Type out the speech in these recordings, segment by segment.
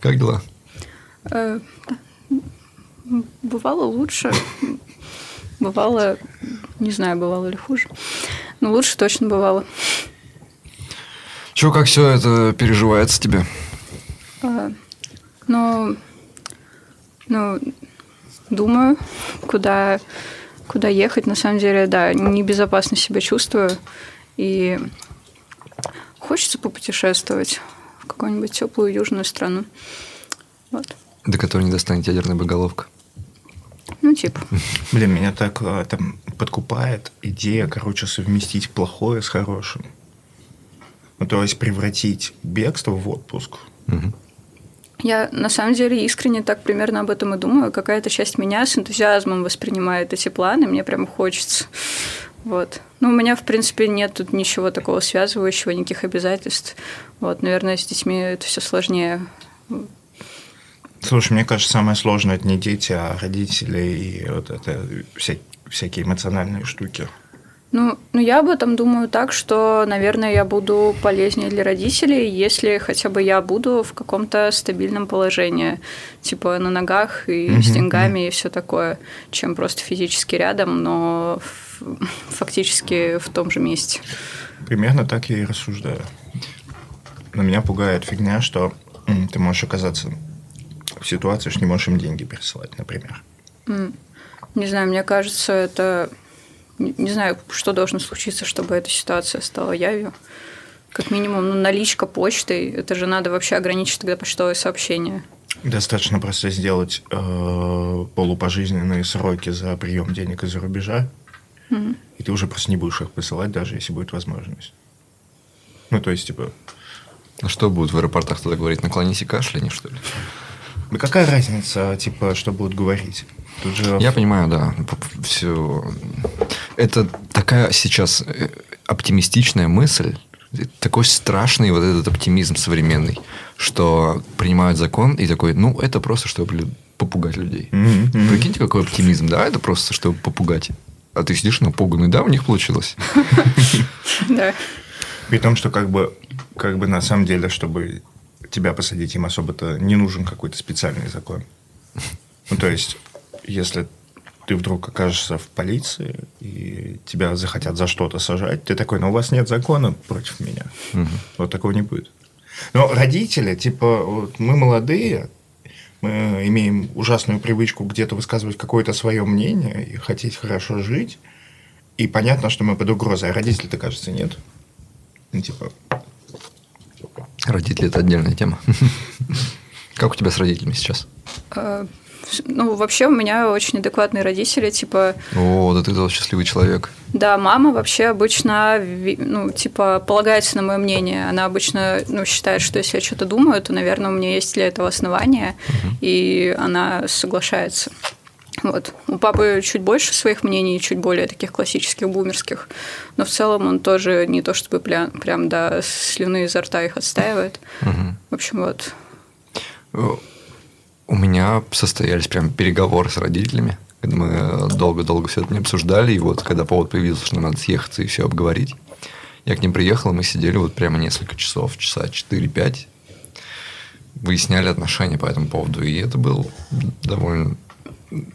Как дела? Э, бывало лучше. Бывало, не знаю, бывало ли хуже. Но лучше точно бывало. Че, как все это переживается тебе? А, ну, ну, думаю, куда, куда ехать. На самом деле, да, небезопасно себя чувствую. И хочется попутешествовать какую-нибудь теплую южную страну. Вот. До которой не достанет ядерная боголовка. Ну, типа. Блин, меня так а, там подкупает идея, короче, совместить плохое с хорошим. Ну, то есть превратить бегство в отпуск. Угу. Я на самом деле искренне так примерно об этом и думаю. Какая-то часть меня с энтузиазмом воспринимает эти планы, мне прям хочется. Вот. Ну, у меня, в принципе, нет тут ничего такого связывающего, никаких обязательств. Вот, наверное, с детьми это все сложнее. Слушай, мне кажется, самое сложное это не дети, а родители и вот это вся, всякие эмоциональные штуки. Ну, ну, я об этом думаю так, что, наверное, я буду полезнее для родителей, если хотя бы я буду в каком-то стабильном положении, типа на ногах и mm-hmm. с деньгами и все такое, чем просто физически рядом, но фактически в том же месте. Примерно так я и рассуждаю. Но меня пугает фигня, что ты можешь оказаться в ситуации, что не можешь им деньги пересылать, например. Не знаю, мне кажется, это не знаю, что должно случиться, чтобы эта ситуация стала явью. Как минимум, ну, наличка почты, это же надо вообще ограничить тогда почтовые сообщения. Достаточно просто сделать э, полупожизненные сроки за прием денег из-за рубежа, mm и ты уже просто не будешь их посылать, даже если будет возможность. Ну, то есть, типа... А что будут в аэропортах тогда говорить? Наклонись и кашляни, что ли? Да какая разница, типа, что будут говорить? Тут же... Я понимаю, да. Все. Это такая сейчас э, оптимистичная мысль, такой страшный вот этот оптимизм современный, что принимают закон и такой, ну, это просто чтобы попугать людей. Mm-hmm. Прикиньте, какой оптимизм, да? Это просто чтобы попугать. А ты сидишь напуганный, да, у них получилось? Да. При том, что как бы, как бы на самом деле, чтобы тебя посадить, им особо-то не нужен какой-то специальный закон. Ну, то есть, если ты вдруг окажешься в полиции, и тебя захотят за что-то сажать, ты такой, ну, у вас нет закона против меня. Угу. Вот такого не будет. Но родители, типа, вот мы молодые, мы имеем ужасную привычку где-то высказывать какое-то свое мнение и хотеть хорошо жить. И понятно, что мы под угрозой. А родители-то, кажется, нет. Ну, типа... Родители – это отдельная тема. Как у тебя с родителями сейчас? Ну, вообще у меня очень адекватные родители, типа... О, да ты тот счастливый человек. Да, мама вообще обычно, ну, типа, полагается на мое мнение. Она обычно, ну, считает, что если я что-то думаю, то, наверное, у меня есть для этого основания, угу. и она соглашается. Вот. У папы чуть больше своих мнений, чуть более таких классических бумерских, но в целом он тоже не то чтобы прям, прям до слюны изо рта их отстаивает. Угу. В общем, вот. У меня состоялись прям переговоры с родителями, когда мы долго-долго все это не обсуждали, и вот когда повод появился, что нам надо съехаться и все обговорить, я к ним приехал, и мы сидели вот прямо несколько часов, часа 4-5, выясняли отношения по этому поводу, и это был довольно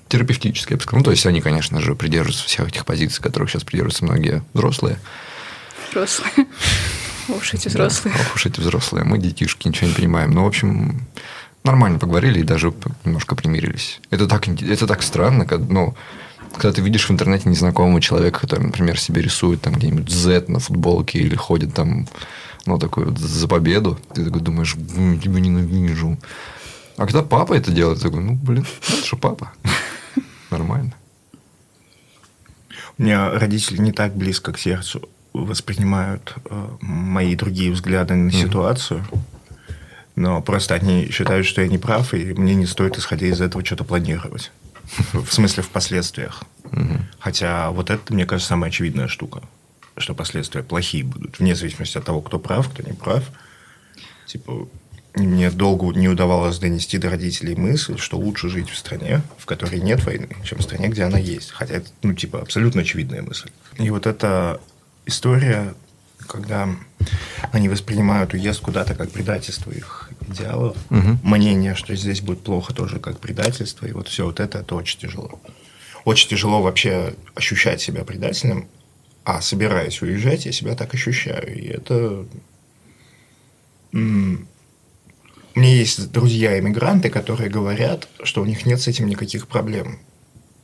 терапевтический, я бы сказал. Ну, то есть они, конечно же, придерживаются всех этих позиций, которых сейчас придерживаются многие взрослые. Взрослые. Ох эти взрослые. Да, ох уж эти взрослые. Мы детишки, ничего не понимаем. Ну, в общем, нормально поговорили и даже немножко примирились. Это так, это так странно, когда, ну, когда ты видишь в интернете незнакомого человека, который, например, себе рисует там где-нибудь Z на футболке или ходит там, ну, такой вот за победу, ты такой думаешь, я тебя ненавижу. А когда папа это делает, я такой, ну, блин, это же папа. Нормально. У меня родители не так близко к сердцу воспринимают э, мои другие взгляды на mm-hmm. ситуацию но просто они считают, что я не прав, и мне не стоит, исходя из этого, что-то планировать. В смысле, в последствиях. Хотя вот это, мне кажется, самая очевидная штука, что последствия плохие будут, вне зависимости от того, кто прав, кто не прав. Типа, мне долго не удавалось донести до родителей мысль, что лучше жить в стране, в которой нет войны, чем в стране, где она есть. Хотя это, ну, типа, абсолютно очевидная мысль. И вот эта история, когда они воспринимают уезд куда-то как предательство их идеалов. Угу. Мнение, что здесь будет плохо, тоже как предательство. И вот все вот это, это очень тяжело. Очень тяжело вообще ощущать себя предателем, а собираясь уезжать, я себя так ощущаю. И это... У меня есть друзья-иммигранты, которые говорят, что у них нет с этим никаких проблем.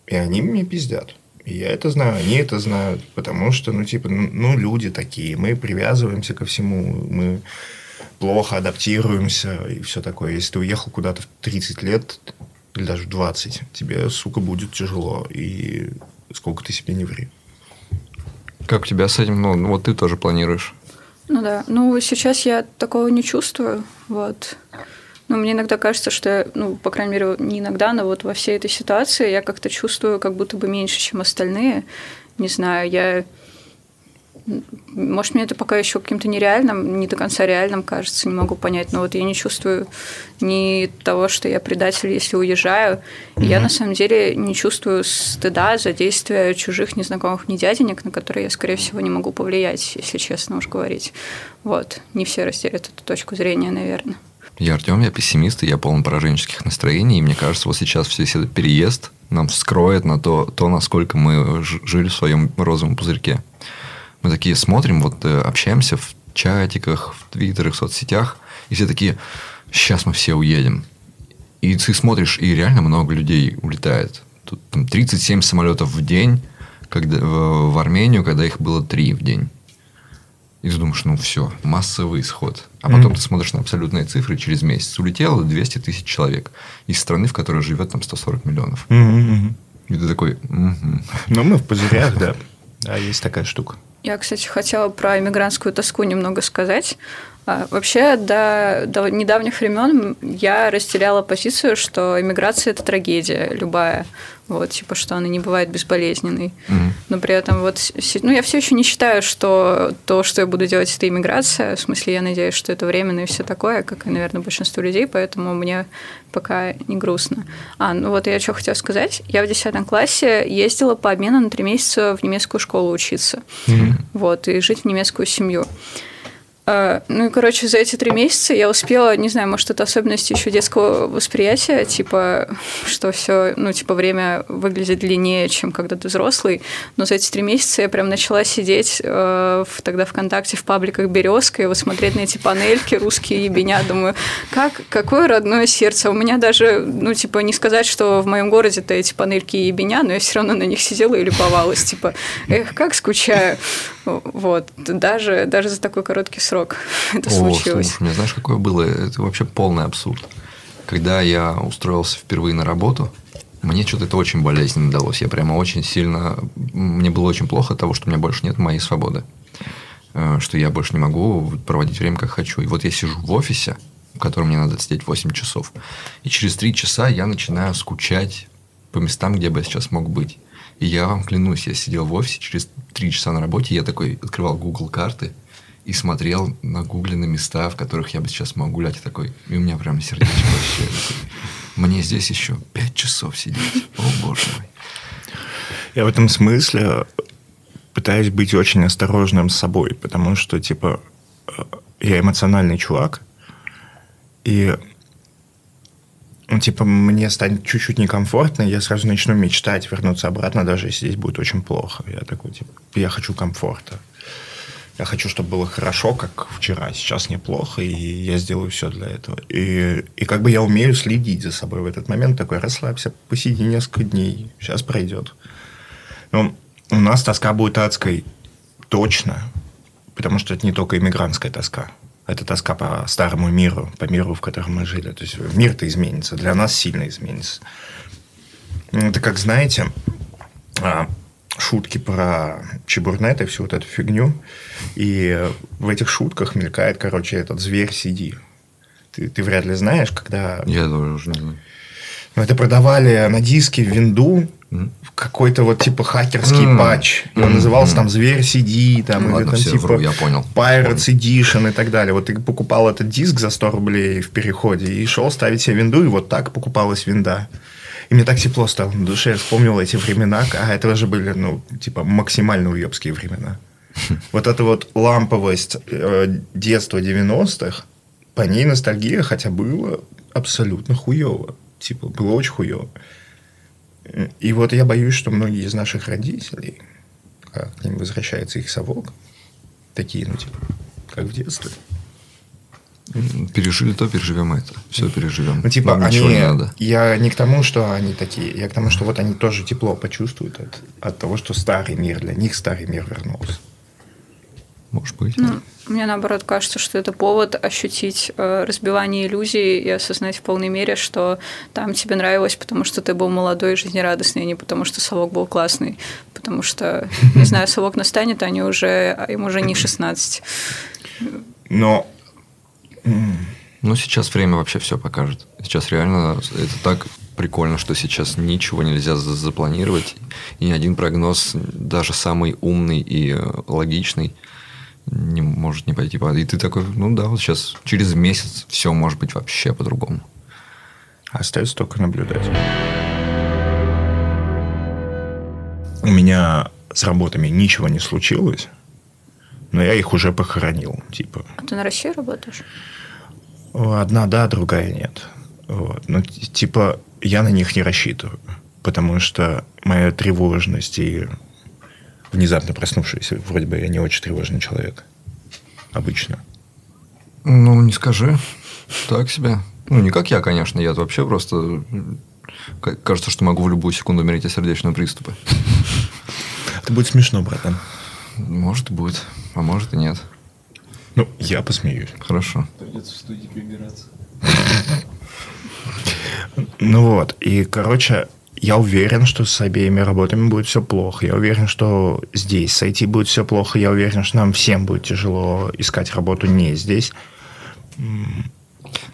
И они мне пиздят. И я это знаю, они это знают, потому что, ну, типа, ну, люди такие, мы привязываемся ко всему, мы плохо адаптируемся и все такое. Если ты уехал куда-то в 30 лет или даже в 20, тебе, сука, будет тяжело. И сколько ты себе не ври. Как у тебя с этим? Ну, вот ты тоже планируешь. Ну да. Ну, сейчас я такого не чувствую. Вот. Но мне иногда кажется, что, ну, по крайней мере, не иногда, но вот во всей этой ситуации я как-то чувствую как будто бы меньше, чем остальные. Не знаю, я может, мне это пока еще каким-то нереальным, не до конца реальным кажется, не могу понять. Но вот я не чувствую ни того, что я предатель, если уезжаю. Mm-hmm. я на самом деле не чувствую стыда за действия чужих незнакомых мне дяденек, на которые я, скорее всего, не могу повлиять, если честно уж говорить. Вот. Не все разделят эту точку зрения, наверное. Я Артем, я пессимист, и я полон пораженческих настроений. И мне кажется, вот сейчас все этот переезд нам вскроет на то, то, насколько мы жили в своем розовом пузырьке. Мы такие смотрим, вот э, общаемся в чатиках, в твиттерах, в соцсетях, и все такие, сейчас мы все уедем. И ты смотришь, и реально много людей улетает. Тут там 37 самолетов в день когда, в, в Армению, когда их было 3 в день. И ты думаешь, ну все, массовый исход. А потом mm-hmm. ты смотришь на абсолютные цифры, через месяц улетело 200 тысяч человек из страны, в которой живет там 140 миллионов. Mm-hmm. И ты такой... Mm-hmm. Ну, мы в пузырях, да. Да, есть такая штука. Я, кстати, хотела про иммигрантскую тоску немного сказать. А, вообще, до, до недавних времен я разделяла позицию, что иммиграция – это трагедия любая. Вот, типа, что она не бывает безболезненной. Mm-hmm. Но при этом вот, ну, я все еще не считаю, что то, что я буду делать, это иммиграция. В смысле, я надеюсь, что это временно и все такое, как и, наверное, большинство людей, поэтому мне пока не грустно. А, ну вот я что хотела сказать. Я в 10 классе ездила по обмену на три месяца в немецкую школу учиться. Mm-hmm. Вот, и жить в немецкую семью. А, ну и, короче, за эти три месяца я успела, не знаю, может, это особенность еще детского восприятия, типа, что все, ну, типа, время выглядит длиннее, чем когда ты взрослый. Но за эти три месяца я прям начала сидеть э, в, тогда ВКонтакте в пабликах Березка и вот смотреть на эти панельки, русские ебеня. Думаю, как, какое родное сердце. У меня даже, ну, типа, не сказать, что в моем городе-то эти панельки ебеня, но я все равно на них сидела и любовалась. Типа, эх, как скучаю. Вот. Даже, даже за такой короткий срок это О, случилось. Слушай, мне знаешь, какое было? Это вообще полный абсурд. Когда я устроился впервые на работу, мне что-то это очень болезненно далось. Я прямо очень сильно... Мне было очень плохо от того, что у меня больше нет моей свободы. Э, что я больше не могу проводить время, как хочу. И вот я сижу в офисе, в котором мне надо сидеть 8 часов. И через 3 часа я начинаю скучать по местам, где бы я сейчас мог быть. И я вам клянусь, я сидел в офисе через три часа на работе, я такой открывал Google карты и смотрел на Гугле на места, в которых я бы сейчас мог гулять. И такой, и у меня прям сердечко вообще. Мне здесь еще пять часов сидеть. О, боже мой. Я в этом смысле пытаюсь быть очень осторожным с собой, потому что, типа, э, я эмоциональный чувак, и ну, типа, мне станет чуть-чуть некомфортно, я сразу начну мечтать вернуться обратно, даже если здесь будет очень плохо. Я такой, типа, я хочу комфорта. Я хочу, чтобы было хорошо, как вчера. Сейчас неплохо, и я сделаю все для этого. И, и как бы я умею следить за собой в этот момент. Такой, расслабься, посиди несколько дней, сейчас пройдет. Но у нас тоска будет адской точно, потому что это не только иммигрантская тоска это тоска по старому миру, по миру, в котором мы жили. То есть мир-то изменится, для нас сильно изменится. Это как, знаете, а, шутки про Чебурнет и всю вот эту фигню. И в этих шутках мелькает, короче, этот зверь сиди. Ты, ты вряд ли знаешь, когда... Я тоже не знаю. Ну, это продавали на диске в винду, какой-то вот типа хакерский mm. патч. И он mm. назывался там Зверь CD, там, ну, или там типа вру, я понял. Pirates Edition и так далее. Вот ты покупал этот диск за 100 рублей в переходе и шел ставить себе винду, и вот так покупалась винда. И мне так тепло стало на душе, я вспомнил эти времена, а это же были, ну, типа, максимально уебские времена. Вот эта вот ламповость э, детства 90-х, по ней ностальгия, хотя было абсолютно хуево. Типа, было очень хуево. И вот я боюсь, что многие из наших родителей, как к ним возвращается их совок, такие, ну, типа, как в детстве. Пережили то, переживем это. Все переживем. Ну, типа, Нам они... не надо. Я не к тому, что они такие. Я к тому, что вот они тоже тепло почувствуют от, от того, что старый мир, для них старый мир вернулся. Может быть. Ну, мне наоборот кажется, что это повод ощутить э, разбивание иллюзий и осознать в полной мере, что там тебе нравилось, потому что ты был молодой и жизнерадостный, а не потому что совок был классный. Потому что, не знаю, совок настанет, а они уже, а им уже не 16. Но Ну, сейчас время вообще все покажет. Сейчас реально это так прикольно, что сейчас ничего нельзя за- запланировать. И ни один прогноз, даже самый умный и э, логичный, не может не пойти. по- И ты такой, ну да, вот сейчас через месяц все может быть вообще по-другому. Остается только наблюдать. У меня с работами ничего не случилось, но я их уже похоронил. Типа, А ты на России работаешь? одна да, другая нет. Вот. Ну, типа, я на них не рассчитываю, потому что моя тревожность и внезапно проснувшийся, вроде бы я не очень тревожный человек. Обычно. Ну, не скажи. Так себе. Ну, не как я, конечно. Я вообще просто... Кажется, что могу в любую секунду умереть от сердечного приступа. Это будет смешно, братан. Может, будет. А может и нет. Ну, я посмеюсь. Хорошо. Придется в студии прибираться. Ну вот, и, короче, я уверен, что с обеими работами будет все плохо. Я уверен, что здесь с IT будет все плохо. Я уверен, что нам всем будет тяжело искать работу не здесь.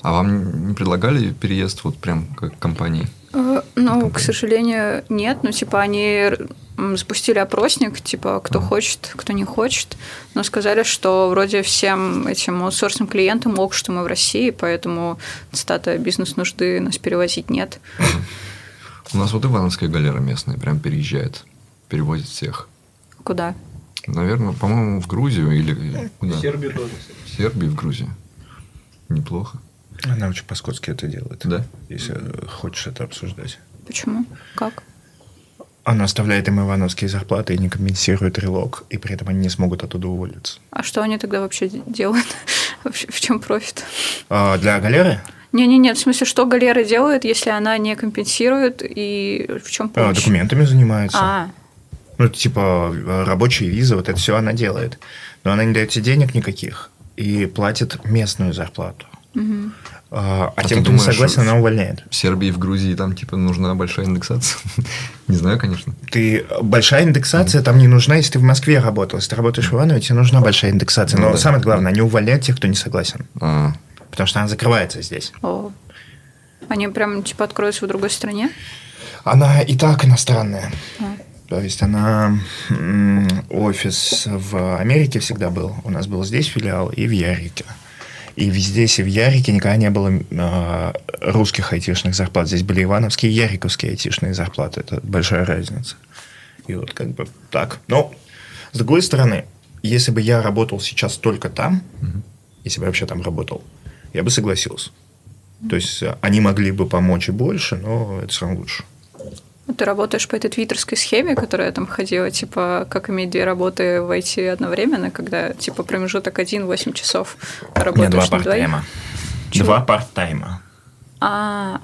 А вам не предлагали переезд вот прям как компании? Э, Ну, к сожалению, нет. Ну, типа, они запустили опросник, типа, кто хочет, кто не хочет, но сказали, что вроде всем этим аутсорсным клиентам ок, что мы в России, поэтому цитата бизнес-нужды нас перевозить нет. У нас вот Ивановская галера местная прям переезжает. Перевозит всех. Куда? Наверное, по-моему, в Грузию или куда? Сербию тоже. В Сербию, в Грузию. Неплохо. Она очень по-скотски это делает. Да? Если хочешь это обсуждать. Почему? Как? Она оставляет им ивановские зарплаты и не компенсирует релок, и при этом они не смогут оттуда уволиться. А что они тогда вообще де- делают? Вообще, в чем профит? А для галеры Не-не-не, в смысле, что галера делает, если она не компенсирует, и в чем а, помощь? документами занимается. А, Ну, типа, рабочие визы, вот это все она делает. Но она не дает тебе денег никаких и платит местную зарплату. мгм. А, а А тем, ты кто не думаешь, согласен, что- она увольняет. В Сербии в Грузии там типа нужна большая индексация. Не знаю, конечно. Ты большая индексация там не нужна, если ты в Москве работал. Если ты работаешь в Иванове, тебе нужна большая индексация. Но Ну да. самое главное, они увольняют тех, кто не согласен. А, Потому что она закрывается здесь. О. Они прям типа откроются в другой стране? Она и так иностранная. А. То есть она офис в Америке всегда был. У нас был здесь филиал и в Ярике. И здесь и в Ярике никогда не было э, русских айтишных зарплат. Здесь были ивановские и яриковские айтишные зарплаты. Это большая разница. И вот как бы так. Но, с другой стороны, если бы я работал сейчас только там, если бы я вообще там работал, я бы согласился. То есть э, они могли бы помочь и больше, но это все равно лучше. Ну, Ты работаешь по этой твиттерской схеме, которая там ходила, типа, как иметь две работы в IT одновременно, когда, типа, промежуток один 8 часов У меня работаешь два на двоих? парт-тайма. Два парт-тайма. А,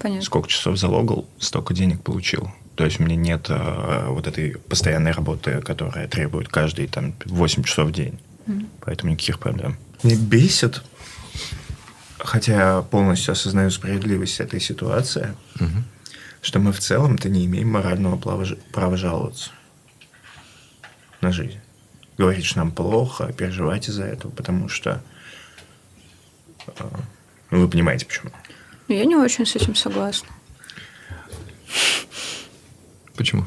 понятно. Сколько часов залогал, столько денег получил. То есть у меня нет э, вот этой постоянной работы, которая требует каждый там 8 часов в день. Поэтому никаких проблем. Мне бесит, хотя я полностью осознаю справедливость этой ситуации, что мы в целом-то не имеем морального права, жаловаться на жизнь. Говорить, что нам плохо, переживать из-за этого, потому что... э, ну, вы понимаете, почему. Ну, Я не очень с этим согласна. почему?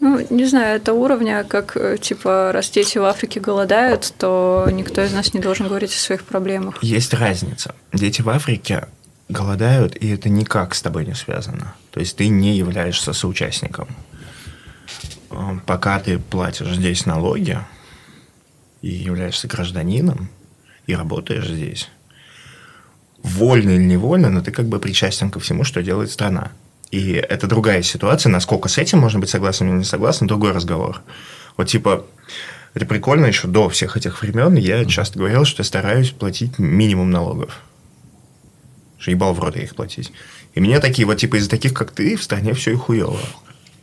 Ну, не знаю, это уровня, как, э, типа, раз дети в Африке голодают, то никто из нас не должен говорить о своих проблемах. Есть разница. Дети в Африке голодают, и это никак с тобой не связано. То есть ты не являешься соучастником. Э, Пока ты платишь здесь налоги и являешься гражданином, и работаешь здесь, вольно или невольно, но ты как бы причастен ко всему, что делает страна. И это другая ситуация. Насколько с этим можно быть согласным или не согласным, другой разговор. Вот типа, это прикольно еще до всех этих времен. Я часто говорил, что я стараюсь платить минимум налогов. Что ебал в рот их платить. И мне такие, вот типа из-за таких, как ты, в стране все и хуево.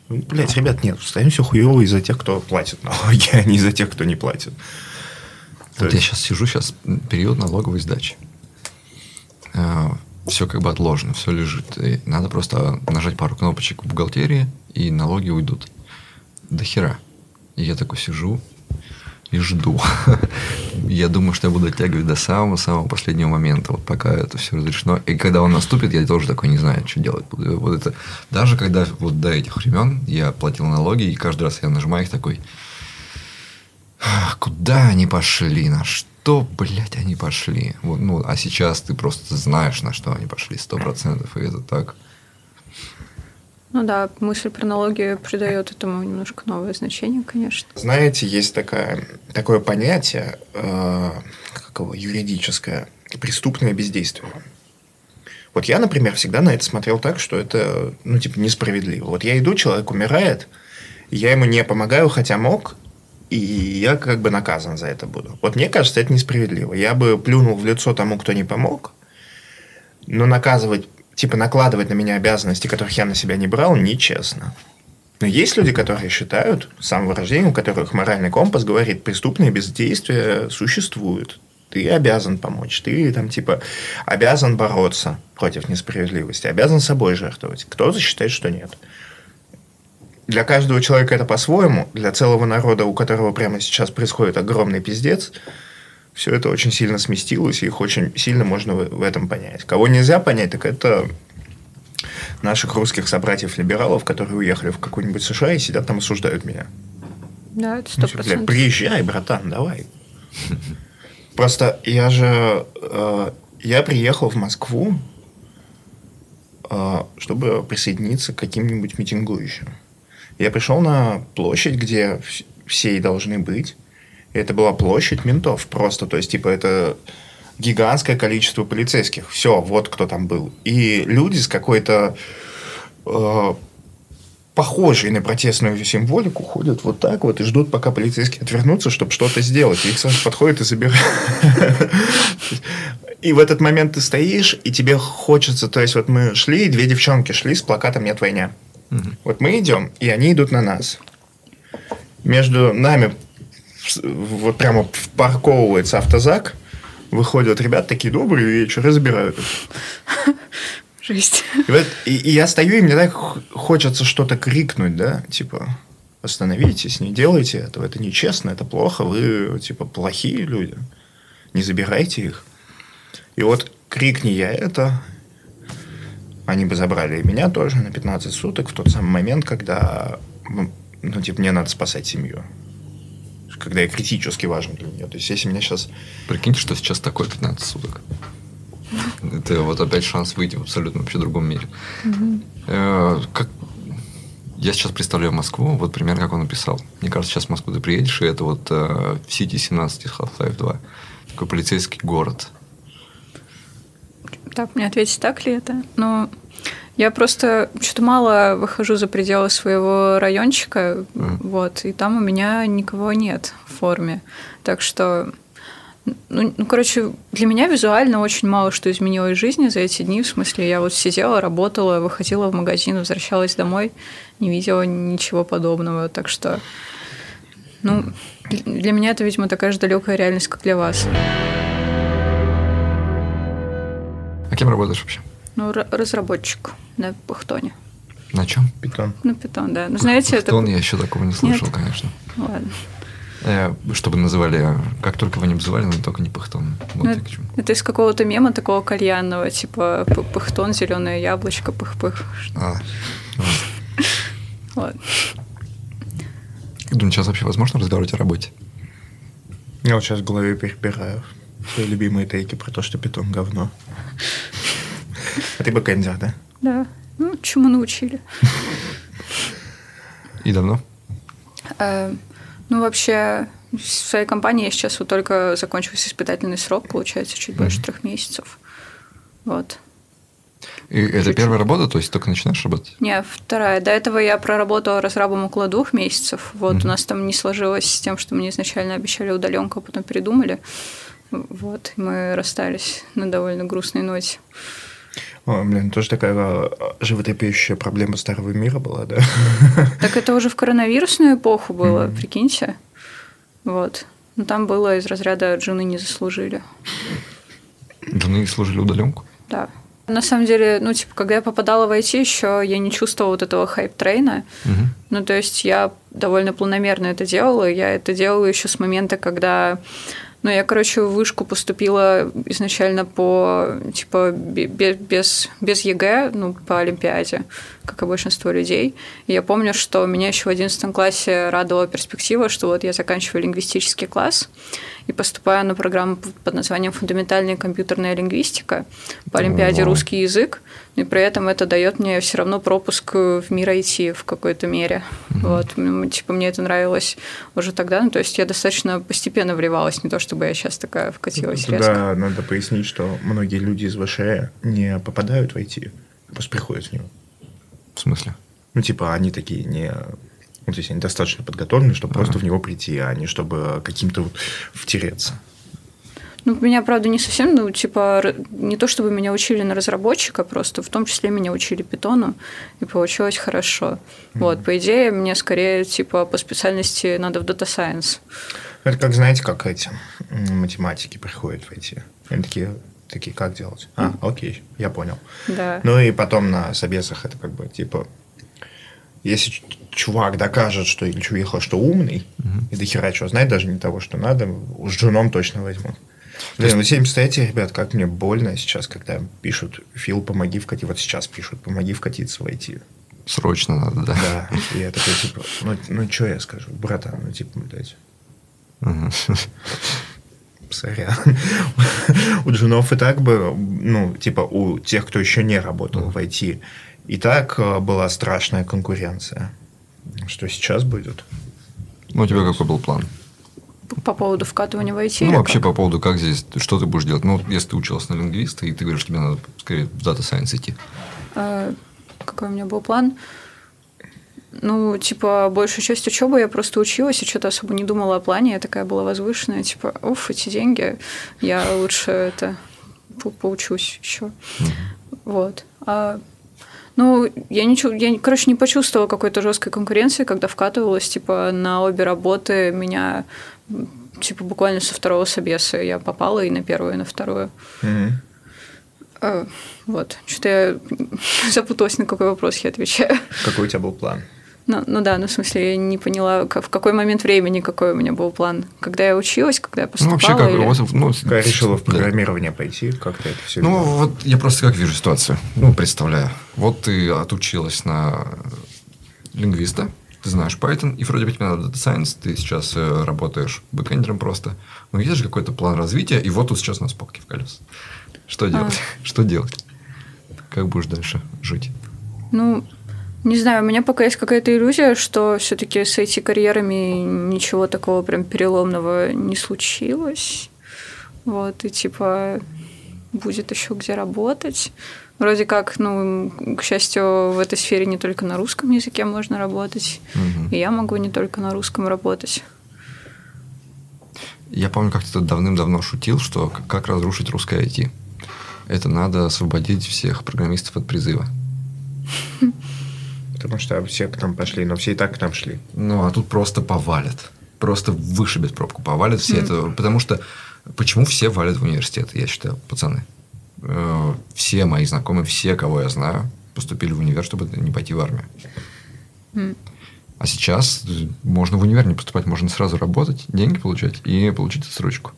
Блять, ребят, нет, в стране все хуево из-за тех, кто платит налоги, а не из-за тех, кто не платит. Вот я есть- сейчас сижу, сейчас период налоговой сдачи. Все как бы отложено, все лежит. И надо просто нажать пару кнопочек в бухгалтерии, и налоги уйдут. До хера. И я такой сижу и жду. Я думаю, что я буду оттягивать до самого-самого последнего момента, вот пока это все разрешено. И когда он наступит, я тоже такой не знаю, что делать. Вот это, даже когда вот до этих времен я платил налоги, и каждый раз я нажимаю их такой, «Ах, Куда они пошли? На что, блядь, они пошли? Вот, ну, а сейчас ты просто знаешь, на что они пошли, сто процентов, и это так. Ну да, мысль про налоги придает этому немножко новое значение, конечно. Знаете, есть такая, такое понятие, э, как его, юридическое, преступное бездействие. Вот я, например, всегда на это смотрел так, что это, ну, типа, несправедливо. Вот я иду, человек умирает, я ему не помогаю, хотя мог, и я как бы наказан за это буду. Вот мне кажется, это несправедливо. Я бы плюнул в лицо тому, кто не помог, но наказывать, типа, накладывать на меня обязанности, которых я на себя не брал, нечестно. Но есть люди, которые считают, с самого рождения, у которых моральный компас говорит, преступное бездействие существует. Ты обязан помочь. Ты там типа обязан бороться против несправедливости. Обязан собой жертвовать. Кто-то считает, что нет. Для каждого человека это по-своему. Для целого народа, у которого прямо сейчас происходит огромный пиздец, все это очень сильно сместилось, и их очень сильно можно в, этом понять. Кого нельзя понять, так это наших русских собратьев-либералов, которые уехали в какой-нибудь США и сидят там осуждают меня. Да, это сто типа, процентов. приезжай, братан, давай. Просто я же... э, я приехал в Москву, э, чтобы присоединиться к каким-нибудь митингующим. Я пришел на площадь, где вс- все и должны быть. И это была площадь ментов просто. То есть, типа, это гигантское количество полицейских. Все, вот кто там был. И люди с какой-то э, похожей на протестную символику ходят вот так вот и ждут, пока полицейские отвернутся, чтобы что-то сделать. И их сразу подходят и забирают. И в этот момент ты стоишь, и тебе хочется... То есть, вот мы шли, две девчонки шли с плакатом «Нет войны». Вот мы идем, и они идут на нас. Между нами вот прямо впарковывается автозак, выходят ребята такие добрые вечер их. Жесть. И, вот- и- и я стою, и мне так хочется что-то крикнуть, да, типа, остановитесь, не делайте этого, это нечестно, это плохо, вы, типа, плохие люди, не забирайте их. И вот крикни я это, они бы забрали и меня тоже на 15 суток в тот самый момент, когда, м, ну, типа, мне надо спасать семью. Когда я критически важен для нее. То есть, если меня сейчас Прикиньте, что сейчас такое 15 суток. Это вот опять шанс выйти в абсолютно вообще другом мире. Э, Как... Я сейчас представляю Москву, вот примерно как он написал. Мне кажется, сейчас в Москву ты приедешь, и это вот э, в City 17 из Half-Life 2. Такой полицейский город. Так, мне ответить, так ли это? Ну, я просто что-то мало выхожу за пределы своего райончика, вот, и там у меня никого нет в форме. Так что, ну, ну, короче, для меня визуально очень мало что изменилось в жизни за эти дни. В смысле, я вот сидела, работала, выходила в магазин, возвращалась домой, не видела ничего подобного. Так что, ну, для меня это, видимо, такая же далекая реальность, как для вас. А кем работаешь вообще? Ну, ра- разработчик на Пахтоне. На чем? питон. Ну, питон, да. Ну, знаете, это... Питон я еще такого не слышал, Нет? конечно. Ладно. Э, Чтобы называли, как только вы не называли, но только не Пахтон. Вот Ну, я к чему. Это из какого-то мема такого кальянного, типа п- пыхтон, зеленое яблочко, пых-пых. А, Ладно. Думаю, сейчас вообще возможно разговаривать о работе? Я вот сейчас в голове перебираю свои любимые тейки про то, что питон говно. А ты бэкэндер, да? Да. Ну, чему научили? И давно? Э, Ну, вообще, в своей компании я сейчас вот только закончился испытательный срок, получается, чуть больше трех месяцев. Вот. И это первая работа, то есть только начинаешь работать? Не, вторая. До этого я проработала разрабом около двух месяцев. Вот у нас там не сложилось с тем, что мне изначально обещали удаленку, а потом передумали. Вот, и мы расстались на довольно грустной ноте. О, блин, тоже такая э, животрепещущая проблема старого мира была, да? Так это уже в коронавирусную эпоху было, Мгм. прикиньте. Вот. Ну, там было из разряда «жены не заслужили». Не заслужили удаленку? Да. На самом деле, ну, типа, когда я попадала в IT, еще я не чувствовала вот этого hype train а. Мгм. Ну, то есть я довольно планомерно это делала. Я это делала еще с момента, когда... Ну, я, короче, в вышку поступила изначально по, типа, бе- бе- без, без ЕГЭ, ну, по Олимпиаде, как и большинство людей. И я помню, что меня еще в 11 классе радовала перспектива, что вот я заканчиваю лингвистический класс и поступаю на программу под названием «Фундаментальная компьютерная лингвистика» по Олимпиаде. «Русский язык». И при этом это дает мне все равно пропуск в мир IT в какой-то мере. Вот, м, типа мне это нравилось уже тогда, ну то есть я достаточно постепенно вливалась, не то чтобы я сейчас такая вкатилась резко. Да, надо пояснить, что многие люди из ВШЭ не попадают в IT, а просто приходят в него. В смысле? Ну, типа, они такие не... Ну, то есть, они достаточно подготовлены, чтобы просто в него прийти, а не чтобы каким-то вот втереться. Ну, меня, правда, не совсем, ну, типа, не то чтобы меня учили на разработчика, просто в том числе меня учили питону, и получилось хорошо. Вот, по идее, мне скорее, типа, по специальности надо в Data Science. Это как, знаете, как эти математики приходят в IT. Они такие, такие, как делать? А, окей, я понял. Да. Ну и потом на собесах это как бы типа, если чувак докажет, что или чувиха, что умный, и до хера чего знает, даже не того, что надо, с женом точно возьмут. Блин, вы себе представляете, ребят, как мне больно сейчас, когда пишут, Фил, помоги вкатить, вот сейчас пишут, помоги вкатиться в IT. Срочно надо, да. Да, и я такой, типа, ну, ну что я скажу, братан, ну, типа, блядь, сорян. У джунов и так бы, ну, типа, у тех, кто еще не работал в IT, и так э, была страшная конкуренция. Что сейчас будет? Ну, у тебя какой был план? По поводу вкатывания в IT. Ну, вообще как? по поводу, как здесь, что ты будешь делать? Ну, если ты училась на лингвиста, и ты говоришь, тебе надо скорее в Data Science идти. А, Какой у меня был план? Ну, типа, большую часть учебы я просто училась и что-то особо не думала о плане. Я такая была возвышенная, типа, уф, эти деньги, я лучше это по- поучусь еще. Вот. А, ну, я ничего, я, короче, не почувствовала какой-то жесткой конкуренции, когда вкатывалась, типа, на обе работы меня, типа, буквально со второго собеса я попала и на первую, и на вторую. А, Вот. Что-то я запуталась, на какой вопрос я отвечаю. Какой у тебя был план? Ну, ну да, ну в смысле, я не поняла, как- в какой момент времени какой у меня был план. Когда я училась, когда я Ну, поступала? вообще, как или- у вас, ну, Когда решила в да. программирование пойти, как-то это все Ну, вот я просто как вижу ситуацию. Ну, представляю. Вот ты отучилась на лингвиста, ты знаешь Python, и вроде бы тебе надо Data Science, ты сейчас э, работаешь бэкэндером просто. Но есть же какой-то план развития, и вот тут сейчас у нас палки в колес. Что делать? Что делать? Как будешь дальше жить? Ну, не знаю, у меня пока есть какая-то иллюзия, что все-таки с IT-карьерами ничего такого прям переломного не случилось. Вот, и типа будет еще где работать. Вроде как, ну, к счастью, в этой сфере не только на русском языке можно работать, Мгм. и я могу не только на русском работать. Я помню, как ты тут давным-давно шутил, что как разрушить русское IT. Это надо освободить всех программистов от призыва. Потому что все к нам пошли, но все и так к нам шли. Ну, а тут просто повалят. Просто вышибет пробку, повалят все это. Потому что почему все валят в университет, я считаю, пацаны? Э, Все мои знакомые, все, кого я знаю, поступили в универ, чтобы не пойти в армию. М. А сейчас можно в универ не поступать, можно сразу работать, деньги получать и получить отсрочку.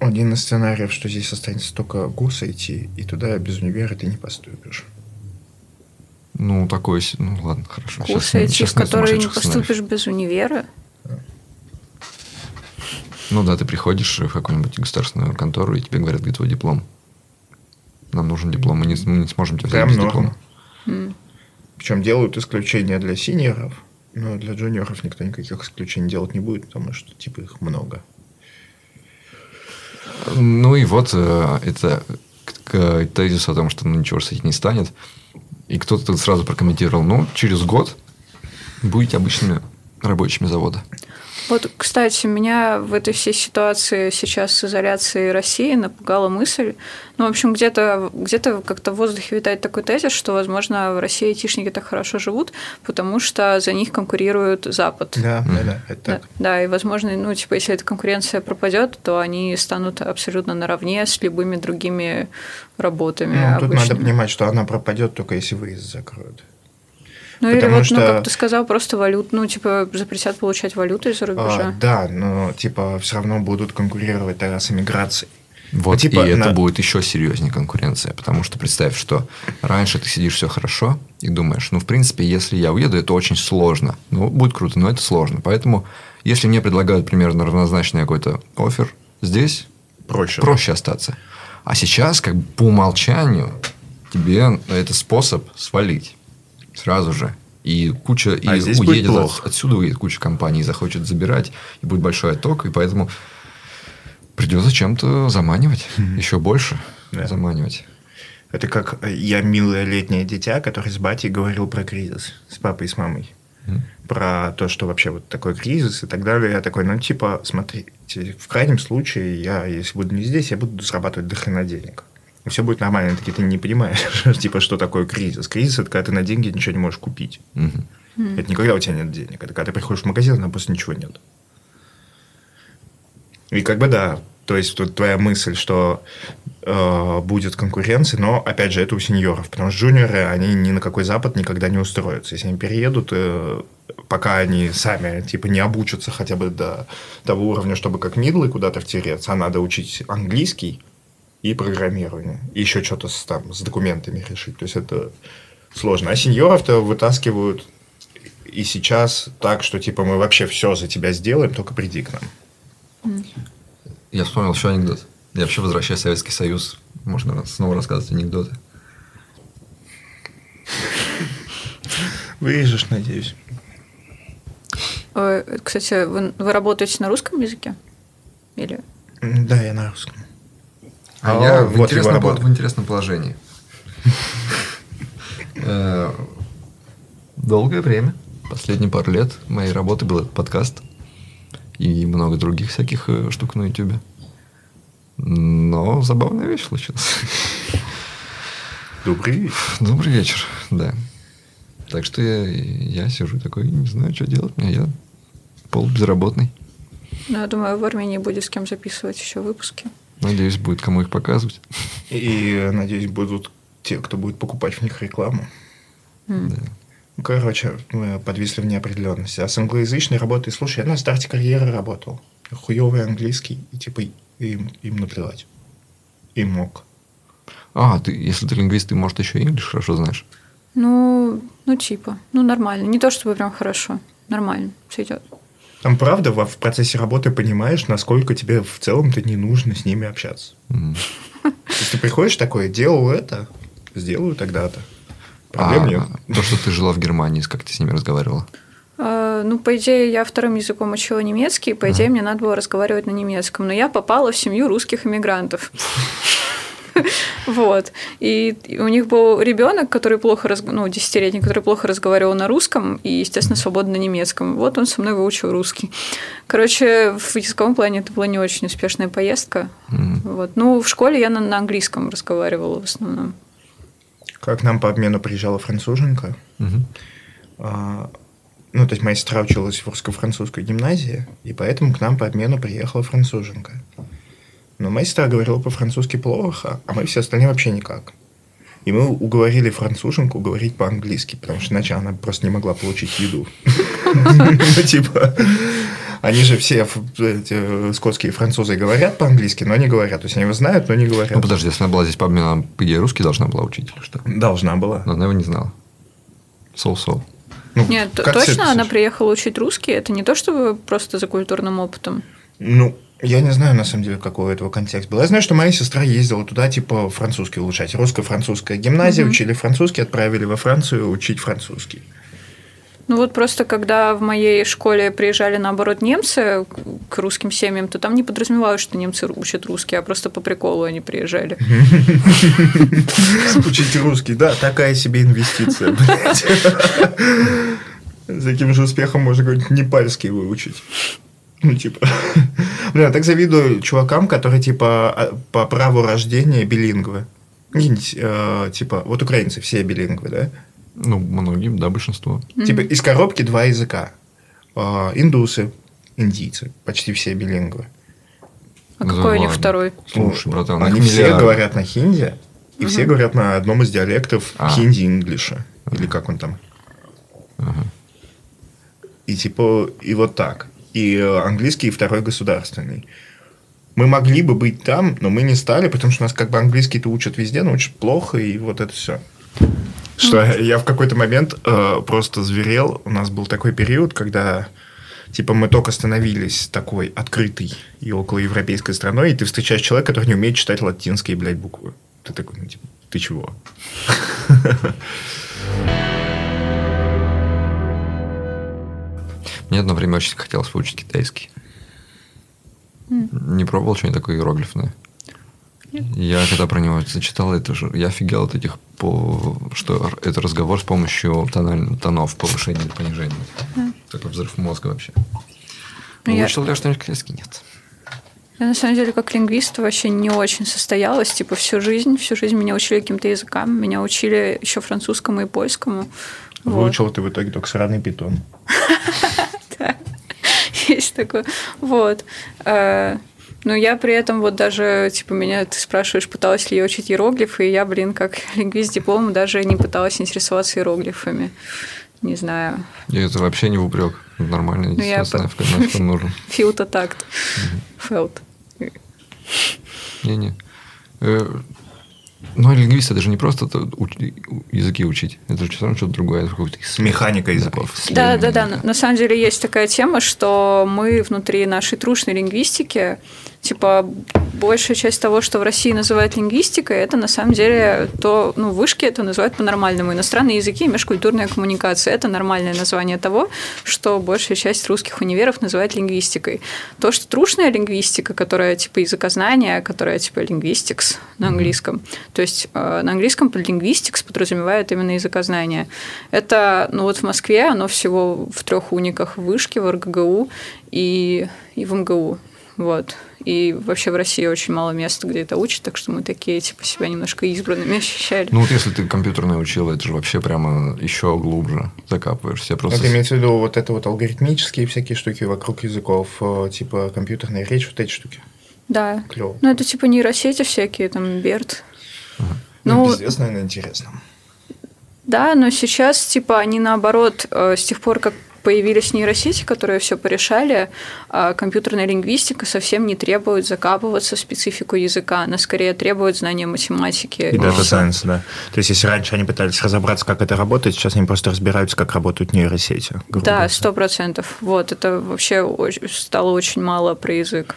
Один из сценариев, что здесь останется только ГУС идти, и туда без универа ты не поступишь. Ну, такой... Ну, ладно, хорошо. Курсы Щас- IT, щас в которые не сумасшедших сценариев. поступишь без универа. Ну да, ты приходишь в какую-нибудь государственную контору, и тебе говорят, где твой диплом. Нам нужен диплом, мы не, мы не сможем тебя взять Прям без диплома. М. Причем делают исключения для синьоров, но для джуниоров никто никаких исключений делать не будет, потому что типа их много. Ну и вот э, это к, к тезису о том, что ну, ничего с этим не станет. И кто-то тут сразу прокомментировал, ну, через год будете обычными рабочими завода. Вот, кстати, меня в этой всей ситуации сейчас с изоляцией России напугала мысль. Ну, в общем, где-то где как-то в воздухе витает такой тезис, что, возможно, в России айтишники так хорошо живут, потому что за них конкурирует Запад. Да, да, да, это так. Да, да, и, возможно, ну, типа, если эта конкуренция пропадет, то они станут абсолютно наравне с любыми другими работами. Ну, тут надо понимать, что она пропадет только если выезд закроют. Ну, или вот, ну, что... ну, как ты сказал, просто валют, ну, типа, запретят получать валюту из-за рубежа. А, да, но, типа, все равно будут конкурировать тогда с эмиграцией. Вот, ну, типа, и на... это будет еще серьезнее конкуренция, потому что представь, что раньше ты сидишь все хорошо и думаешь, ну, в принципе, если я уеду, это очень сложно. Ну, будет круто, но это сложно. Поэтому, если мне предлагают примерно равнозначный какой-то офер, здесь проще, проще остаться. А сейчас, как бы по умолчанию, тебе это способ свалить сразу же. И куча, а и уедет от, отсюда уедет куча компаний, захочет забирать, и будет большой отток, и поэтому придется чем-то заманивать, mm-hmm. еще больше да. заманивать. Это как я милое летнее дитя, который с батей говорил про кризис, с папой и с мамой. Mm-hmm. Про то, что вообще вот такой кризис и так далее. Я такой, ну, типа, смотрите, в крайнем случае, я, если буду не здесь, я буду зарабатывать до хрена денег все будет нормально. Такие ты не понимаешь, типа, что такое кризис. Кризис – это когда ты на деньги ничего не можешь купить. Угу. Это не когда у тебя нет денег. Это когда ты приходишь в магазин, а просто ничего нет. И как бы да, то есть тут твоя мысль, что э, будет конкуренция, но опять же это у сеньоров, потому что джуниоры, они ни на какой запад никогда не устроятся. Если они переедут, э, пока они сами типа не обучатся хотя бы до того уровня, чтобы как мидлы куда-то втереться, а надо учить английский, и программирование. И еще что-то с, там, с документами решить. То есть это сложно. А сеньоров-то вытаскивают и сейчас так, что типа мы вообще все за тебя сделаем, только приди к нам. Я вспомнил еще анекдот. Я вообще возвращаюсь в Советский Союз. Можно снова рассказывать анекдоты. Вырежешь, надеюсь. Кстати, вы, вы работаете на русском языке? Или? Да, я на русском. А, а я в, интересном, в интересном положении. Э, долгое время, последние пару лет моей работы был этот подкаст и много других всяких э, штук на YouTube. Но забавная вещь случилась. Добрый вечер. Добрый вечер, да. Так что я, я сижу такой, не знаю, что делать. Я полубезработный. Ну, я думаю, в Армении будет с кем записывать еще выпуски. Надеюсь, будет кому их показывать. И, надеюсь, будут те, кто будет покупать в них рекламу. Mm. Да. Ну, короче, мы подвисли в неопределенности. А с англоязычной работой, слушай, я на старте карьеры работал. Хуевый английский, и типа им, им наплевать. И мог. А, ты, если ты лингвист, ты, может, еще и инглиш хорошо знаешь? Ну, ну, типа. Ну, нормально. Не то, чтобы прям хорошо. Нормально. Все идет. Там правда в процессе работы понимаешь, насколько тебе в целом-то не нужно с ними общаться. Mm. То есть ты приходишь такой, делал это, сделаю тогда-то. Проблем а, нет. То, что ты жила в Германии, как ты с ними разговаривала? А, ну, по идее, я вторым языком учила немецкий, по идее, мне надо было разговаривать на немецком, но я попала в семью русских иммигрантов. Вот. И у них был ребенок, который плохо, разг... ну, десятилетний, который плохо разговаривал на русском и, естественно, свободно на немецком. Вот он со мной выучил русский. Короче, в языковом плане это была не очень успешная поездка. Вот. Ну, в школе я на, английском разговаривала в основном. Как нам по обмену приезжала француженка. А, ну, то есть моя сестра училась в русско-французской гимназии, и поэтому к нам по обмену приехала француженка. Но сестра говорила по-французски плохо, а мы все остальные вообще никак. И мы уговорили француженку говорить по-английски, потому что иначе она просто не могла получить еду. Ну, типа, они же все эти скотские французы говорят по-английски, но не говорят. То есть они его знают, но не говорят. Ну, подожди, если она была здесь по обмену, по идее, русский должна была учить или что? Должна была. Но она его не знала. Соу-соу. Ну, Нет, точно она приехала учить русский. Это не то, чтобы просто за культурным опытом. Ну, я не знаю, на самом деле, какой у этого контекст был. Я знаю, что моя сестра ездила туда, типа, французский улучшать. Русско-французская гимназия, mm-hmm. учили французский, отправили во Францию учить французский. Ну вот просто когда в моей школе приезжали наоборот немцы к русским семьям, то там не подразумевалось, что немцы учат русский, а просто по приколу они приезжали. Учить русский, да, такая себе инвестиция, блядь. С таким же успехом можно какой-нибудь непальский выучить. Ну, типа... Блин, я так завидую чувакам, которые, типа, а, по праву рождения билингвы. Э, типа, вот украинцы все билингвы, да? Ну, многим, да, большинство. Типа, из коробки два языка. Э, индусы, индийцы, почти все билингвы. А какой у них второй? Слушай, братан, Они все говорят на хинди, и все говорят на одном из диалектов А. хинди-инглиша. Или как он там. И типа, и вот так. И э, английский второй государственный. Мы могли бы быть там, но мы не стали, потому что у нас как бы английский-то учат везде, но учат плохо, и вот это все. Что я в какой-то момент э, просто зверел. У нас был такой период, когда типа мы только становились такой открытой и околоевропейской страной, и ты встречаешь человека, который не умеет читать латинские, блядь, буквы. Ты такой, ну, типа, ты чего? Мне одно время очень хотелось выучить китайский. Не пробовал что-нибудь такое иероглифное? Я когда про него зачитал, это же, я офигел от этих, по, что это разговор с помощью тональ- тонов повышения или понижения. Такой взрыв мозга вообще. Ну, я- ли я что-нибудь китайский? Нет. Я на самом деле как лингвист вообще не очень состоялась. Типа всю жизнь, всю жизнь меня учили каким-то языкам. Меня учили еще французскому и польскому. Вот. Выучил ты в итоге только сраный питон. Да. Есть такое. Вот. Э, Но я при этом вот даже, типа, меня ты спрашиваешь, пыталась ли я учить иероглифы, и я, блин, как лингвист диплом даже не пыталась интересоваться иероглифами. Не знаю. И это вообще не в упрек. Нормально, Ну, я нафиг, нафиг нужен. Фил-то такт. Фелт. Не-не. Ну, лингвист это же не просто то уч- языки учить. Это же все равно что-то другое. Это какой-то Механика да, языков. Да, да, да. На- На самом деле есть такая тема, что мы внутри нашей трушной лингвистики, типа большая часть того, что в России называют лингвистикой, это на самом деле то, ну, вышки это называют по-нормальному. Иностранные языки и межкультурная коммуникация – это нормальное название того, что большая часть русских универов называет лингвистикой. То, что трушная лингвистика, которая типа языкознание, которая типа linguistics на английском, то есть э, на английском под linguistics подразумевает именно языкознание. Это, ну вот в Москве оно всего в трех униках в Вышке, в РГГУ и, и в МГУ. Вот. И вообще в России очень мало места, где это учат, так что мы такие, типа, себя немножко избранными ощущали. Ну вот если ты компьютерное учил, это же вообще прямо еще глубже закапываешься. Просто... Это имеется в виду вот это вот алгоритмические всякие штуки вокруг языков, э, типа компьютерная речь, вот эти штуки. Да. Клево. Ну, это типа нейросети всякие, там, Берт. Ну, Ну, пиздец, наверное, интересно. Да, но сейчас, типа, они наоборот, э, с тех пор, как появились нейросети, которые все порешали, а компьютерная лингвистика совсем не требует закапываться в специфику языка, она скорее требует знания математики. И Data всё. Science, да. То есть, если раньше они пытались разобраться, как это работает, сейчас они просто разбираются, как работают нейросети. грубо Да, сто процентов. Вот, это вообще стало очень мало про язык.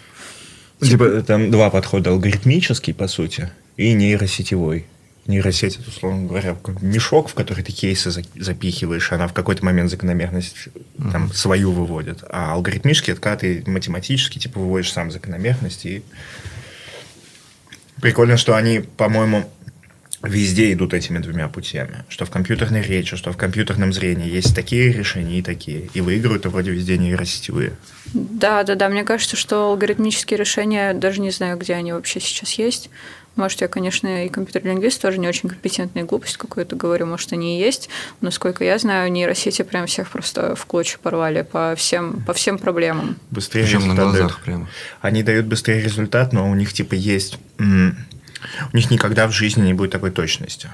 Типа, там два подхода. Алгоритмический, по сути, и нейросетевой. Нейросеть, это, условно говоря, мешок, в который ты кейсы за- запихиваешь, она в какой-то момент закономерность там, свою выводит. А алгоритмический, это когда ты математически типа, выводишь сам закономерность. И... Прикольно, что они, по-моему, везде идут этими двумя путями. Что в компьютерной речи, что в компьютерном зрении есть такие решения и такие. И выигрывают вроде везде нейросетевые. Да, да, да. Мне кажется, что алгоритмические решения, даже не знаю, где они вообще сейчас есть. Может, я, конечно, и компьютерный лингвист тоже не очень компетентный, глупость какую-то говорю, может, они и есть. Но, насколько я знаю, нейросети прям всех просто в клочья порвали по всем, по всем проблемам. Быстрее Причем на дают. глазах прямо. Они дают быстрее результат, но у них типа есть... У них никогда в жизни не будет такой точности.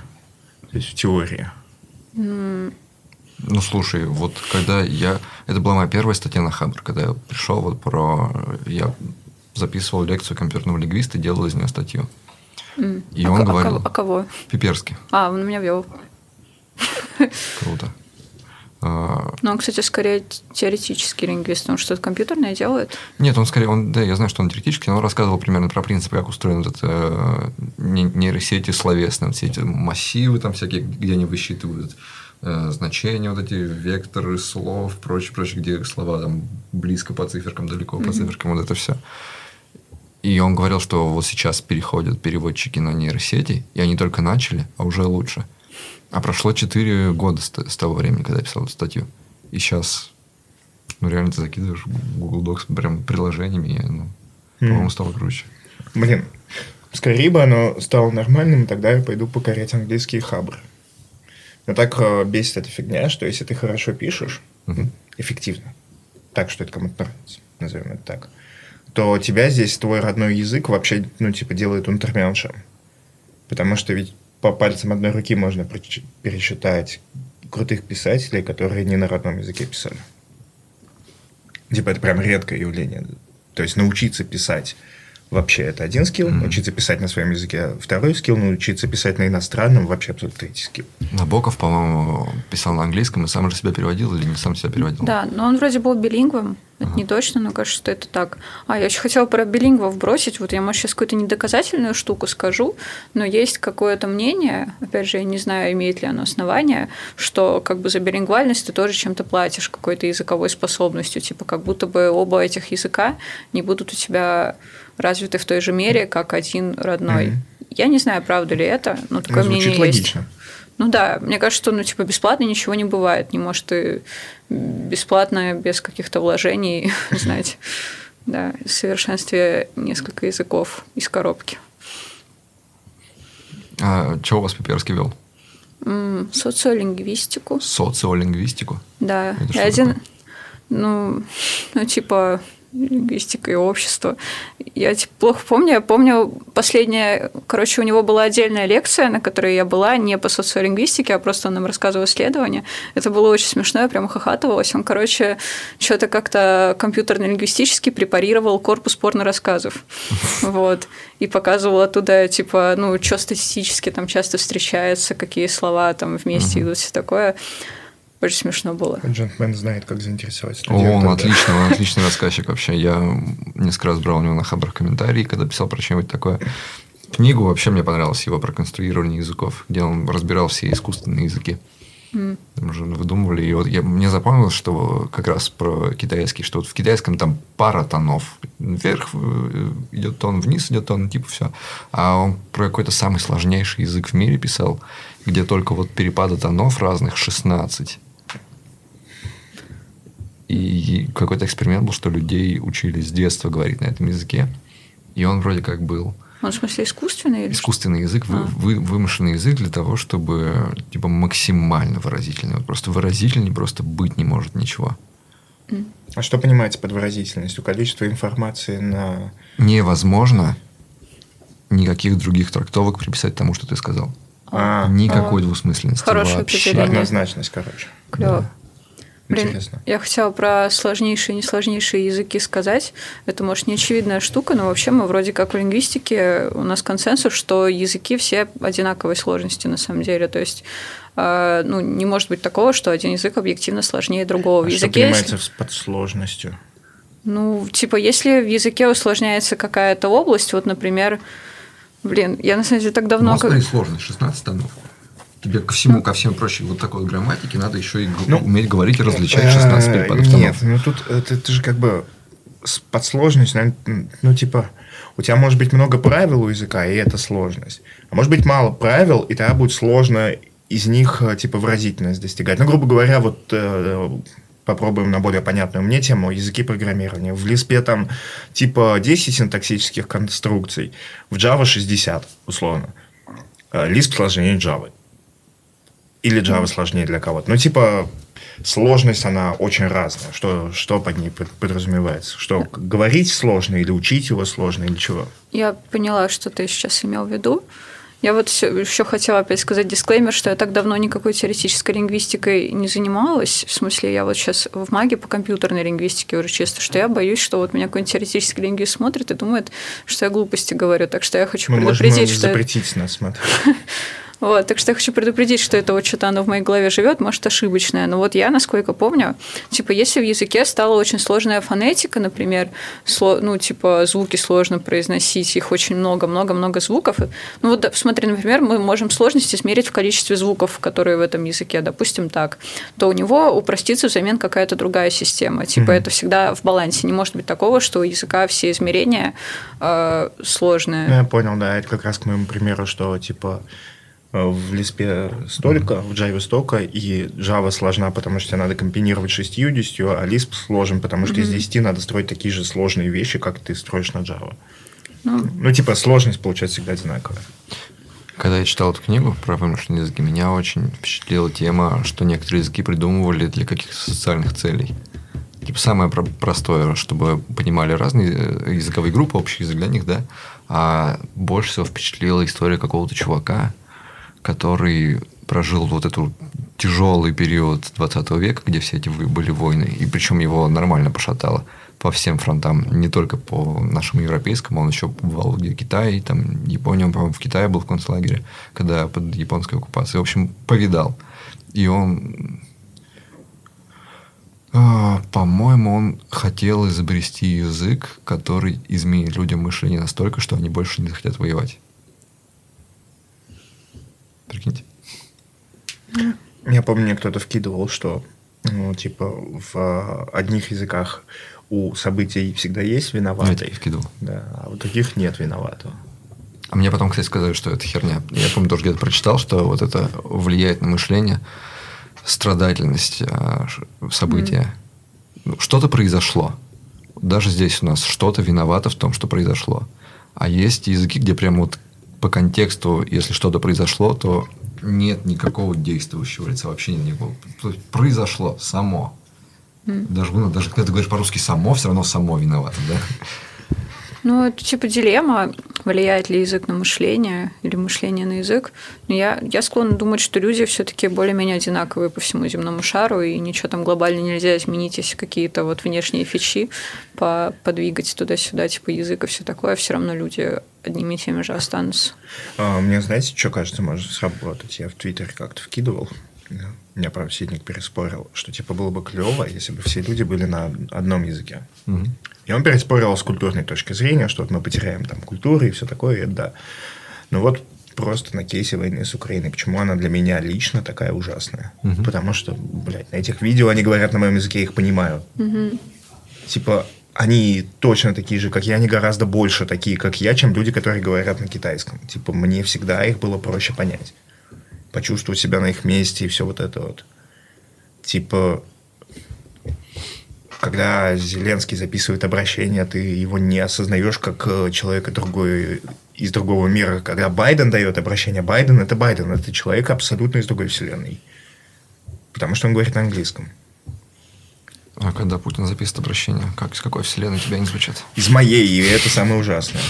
То есть в теории. Ну, слушай, вот когда я... Это была моя первая статья на Хабр, когда я пришел вот про... Я записывал лекцию компьютерного лингвиста и делал из нее статью. И а, он ко- а говорил... а кого? Пиперский. А, он меня вел. Круто. А, Но он, кстати, скорее теоретический лингвист. Он что-то компьютерное делает? Нет, он скорее, он, да, я знаю, что он теоретически, но он рассказывал примерно про принципы, как устроены вот это, не- нейросети словесные, все эти массивы там всякие, где они высчитывают э, значения, вот эти векторы слов, прочее, прочее, где слова там близко по циферкам, далеко по циферкам, вот это все. И он говорил, что вот сейчас переходят переводчики на нейросети, и они только начали, а уже лучше. А прошло 4 года с, с того времени, когда я писал эту статью. И сейчас, ну, реально ты закидываешь Google Docs прям приложениями, и, ну, по-моему, стало круче. Блин, скорее бы оно стало нормальным, тогда я пойду покорять английские хабры. Но так э, бесит эта фигня, что если ты хорошо пишешь, Мгм. эффективно, так, что это кому-то нравится, назовем это так, то тебя здесь твой родной язык вообще, ну, типа, делает унтерменшем. Потому что ведь по пальцам одной руки можно пересчитать крутых писателей, которые не на родном языке писали. Типа, это прям редкое явление. То есть научиться писать вообще это один скилл, научиться писать на своем языке второй скилл, научиться писать на иностранном вообще абсолютно третий скилл. Набоков, по-моему, писал на английском и сам же себя переводил или не сам себя переводил? Да, но он вроде был билингвом. Это не точно, но кажется, что это так. А, я еще хотела про билингвов бросить. Вот я, может, сейчас какую-то недоказательную штуку скажу, но есть какое-то мнение, опять же, я не знаю, имеет ли оно основание, что как бы за билингвальность ты тоже чем-то платишь, какой-то языковой способностью. Типа как будто бы оба этих языка не будут у тебя развиты в той же мере, как один родной. Мгм. Я не знаю, правда ли это, но такое звучит мнение есть. логично. Ну да, мне кажется, что ну, типа бесплатно ничего не бывает. Не может и бесплатно без каких-то вложений знать. Да, совершенствие несколько языков из коробки. А у вас Пиперский вел? Социолингвистику, Социолингвистику? да. Это один, такое? ну, ну, типа лингвистика и общество. Я типа, плохо помню. Я помню последняя... Короче, у него была отдельная лекция, на которой я была не по социолингвистике, а просто он нам рассказывал исследования. Это было очень смешно, я прямо хохатывалась. Он, короче, что-то как-то компьютерно-лингвистически препарировал корпус порно-рассказов. Вот. И показывал оттуда, типа, ну, что статистически там часто встречается, какие слова там вместе идут, все такое. Очень смешно было. Джентльмен знает, как заинтересовать О, студентов. он да. отличный, он отличный рассказчик вообще. Я несколько раз брал у него на хабрах комментарии, когда писал про что-нибудь такое. Книгу вообще мне понравилась его про конструирование языков, где он разбирал все искусственные языки. Там уже выдумывали. И вот я, мне запомнилось, что как раз про китайский, что вот в китайском там пара тонов. Вверх э, идет тон, вниз идет тон, типа все. А он про какой-то самый сложнейший язык в мире писал, где только вот перепада тонов разных 16. И какой-то эксперимент был, что людей учили с детства говорить на этом языке. И он вроде как был Он, в смысле, искусственный или искусственный язык, А. вы- вымышленный язык для того, чтобы типа максимально выразительный. Вот просто выразительней просто быть не может ничего. А что понимаете под выразительностью? Количество информации на... Невозможно никаких других трактовок приписать тому, что ты сказал. А, Никакой двусмысленности Хорошее вообще. определение. однозначность, короче. Клево. Блин, Интересно. я хотела про сложнейшие и несложнейшие языки сказать. Это, может, не очевидная штука, но вообще мы вроде как в лингвистике, у нас консенсус, что языки все одинаковой сложности на самом деле. То есть э, ну, не может быть такого, что один язык объективно сложнее другого. В А что языке есть- понимается под сложностью? Ну, типа, если в языке усложняется какая-то область, вот, например, блин, я на самом деле так давно... Ну, как- смотри, сложно, 16 тонов. Тебе ко всему, ко всем прочей вот такой грамматике надо еще и Ну, уметь говорить и различать 16 Э, перепадов Нет, тонов. ну тут это, это же как бы под сложность, ну типа у тебя может быть много правил у языка, и это сложность. А может быть мало правил, и тогда будет сложно из них э, типа выразительность достигать. Ну, грубо говоря, вот э, попробуем на более понятную мне тему языки программирования. В Лиспе там типа 10 синтаксических конструкций, в Java 60, условно. Lisp сложнее Java. Или Java сложнее для кого-то. Ну, типа, сложность, она очень разная. Что, что под ней под- подразумевается? Что, говорить сложно, или учить его сложно, или чего? Я поняла, что ты сейчас имел в виду. Я вот еще хотела опять сказать дисклеймер, что я так давно никакой теоретической лингвистикой не занималась. В смысле, я вот сейчас в маге по компьютерной лингвистике уже чисто, что я боюсь, что вот меня какой-нибудь теоретический лингвист смотрит и думает, что я глупости говорю. Так что я хочу Мы можем предупредить, что... запретить нас смотреть. Вот, так что я хочу предупредить, что это вот что-то оно в моей голове живет, может, ошибочное. Но вот я, насколько помню, типа, если в языке стала очень сложная фонетика, например, сло, ну, типа, звуки сложно произносить, их очень много-много-много звуков. Ну, вот, смотри, например, мы можем сложности измерить в количестве звуков, которые в этом языке, допустим, так, то у него упростится взамен какая-то другая система. Типа, mm-hmm. это всегда в балансе. Не может быть такого, что у языка все измерения э, сложные. Ну, я понял, да, это как раз к моему примеру, что, типа, в Лиспе столько, в Java столько, и Java сложна, потому что тебе надо комбинировать 60, а Lisp сложен, потому что mm-hmm. из 10 надо строить такие же сложные вещи, как ты строишь на Java. Ну, ну типа, сложность получается всегда одинаковая. Когда я читал эту книгу про вымышленные языки, меня очень впечатлила тема, что некоторые языки придумывали для каких-то социальных целей. Типа самое простое, чтобы понимали разные э, языковые группы, общий язык для них, да. А больше всего впечатлила история какого-то чувака, который прожил вот эту тяжелый период 20 века, где все эти были войны, и причем его нормально пошатало по всем фронтам, не только по нашему европейскому, он еще бывал где Китай, там Япония, он, по-моему, в Китае был в концлагере, когда под японской оккупацией. В общем, повидал. И он, а, по-моему, он хотел изобрести язык, который изменит людям мышление настолько, что они больше не захотят воевать. Прикиньте. Я помню, мне кто-то вкидывал, что ну, типа в а, одних языках у событий всегда есть виноватый. Я вкидывал. Да, а у других нет виноватого. А мне потом, кстати, сказали, что это херня. Я помню, тоже где-то прочитал, что вот это влияет на мышление, страдательность а, события. Mm. Что-то произошло. Даже здесь у нас что-то виновато в том, что произошло. А есть языки, где прям вот по контексту, если что-то произошло, то нет никакого действующего лица, вообще нет никакого. То есть произошло само. Mm. Даже, ну, даже когда ты говоришь по-русски само, все равно само виновато, да? Ну, это типа дилемма, влияет ли язык на мышление или мышление на язык. Но я, я склонна думать, что люди все-таки более-менее одинаковые по всему земному шару, и ничего там глобально нельзя изменить, если какие-то вот внешние фичи по, подвигать туда-сюда, типа язык и все такое, все равно люди одними и теми же останутся. А, мне, знаете, что кажется, может сработать? Я в Твиттере как-то вкидывал. Меня, правда, Сидник переспорил, что типа было бы клево, если бы все люди были на одном языке. Угу. И он переспорил с культурной точки зрения, что вот мы потеряем там культуру и все такое, и это да. Но вот просто на кейсе войны с Украиной. Почему она для меня лично такая ужасная? Угу. Потому что, блядь, на этих видео они говорят на моем языке, я их понимаю. Угу. Типа, они точно такие же, как я, они гораздо больше такие, как я, чем люди, которые говорят на китайском. Типа, мне всегда их было проще понять. Почувствовать себя на их месте и все вот это вот. Типа, когда Зеленский записывает обращение, ты его не осознаешь как э, человека другой, из другого мира. Когда Байден дает обращение, Байден – это Байден, это человек абсолютно из другой вселенной. Потому что он говорит на английском. А когда Путин записывает обращение, как, из какой вселенной тебя не звучат? Из моей, и это самое ужасное.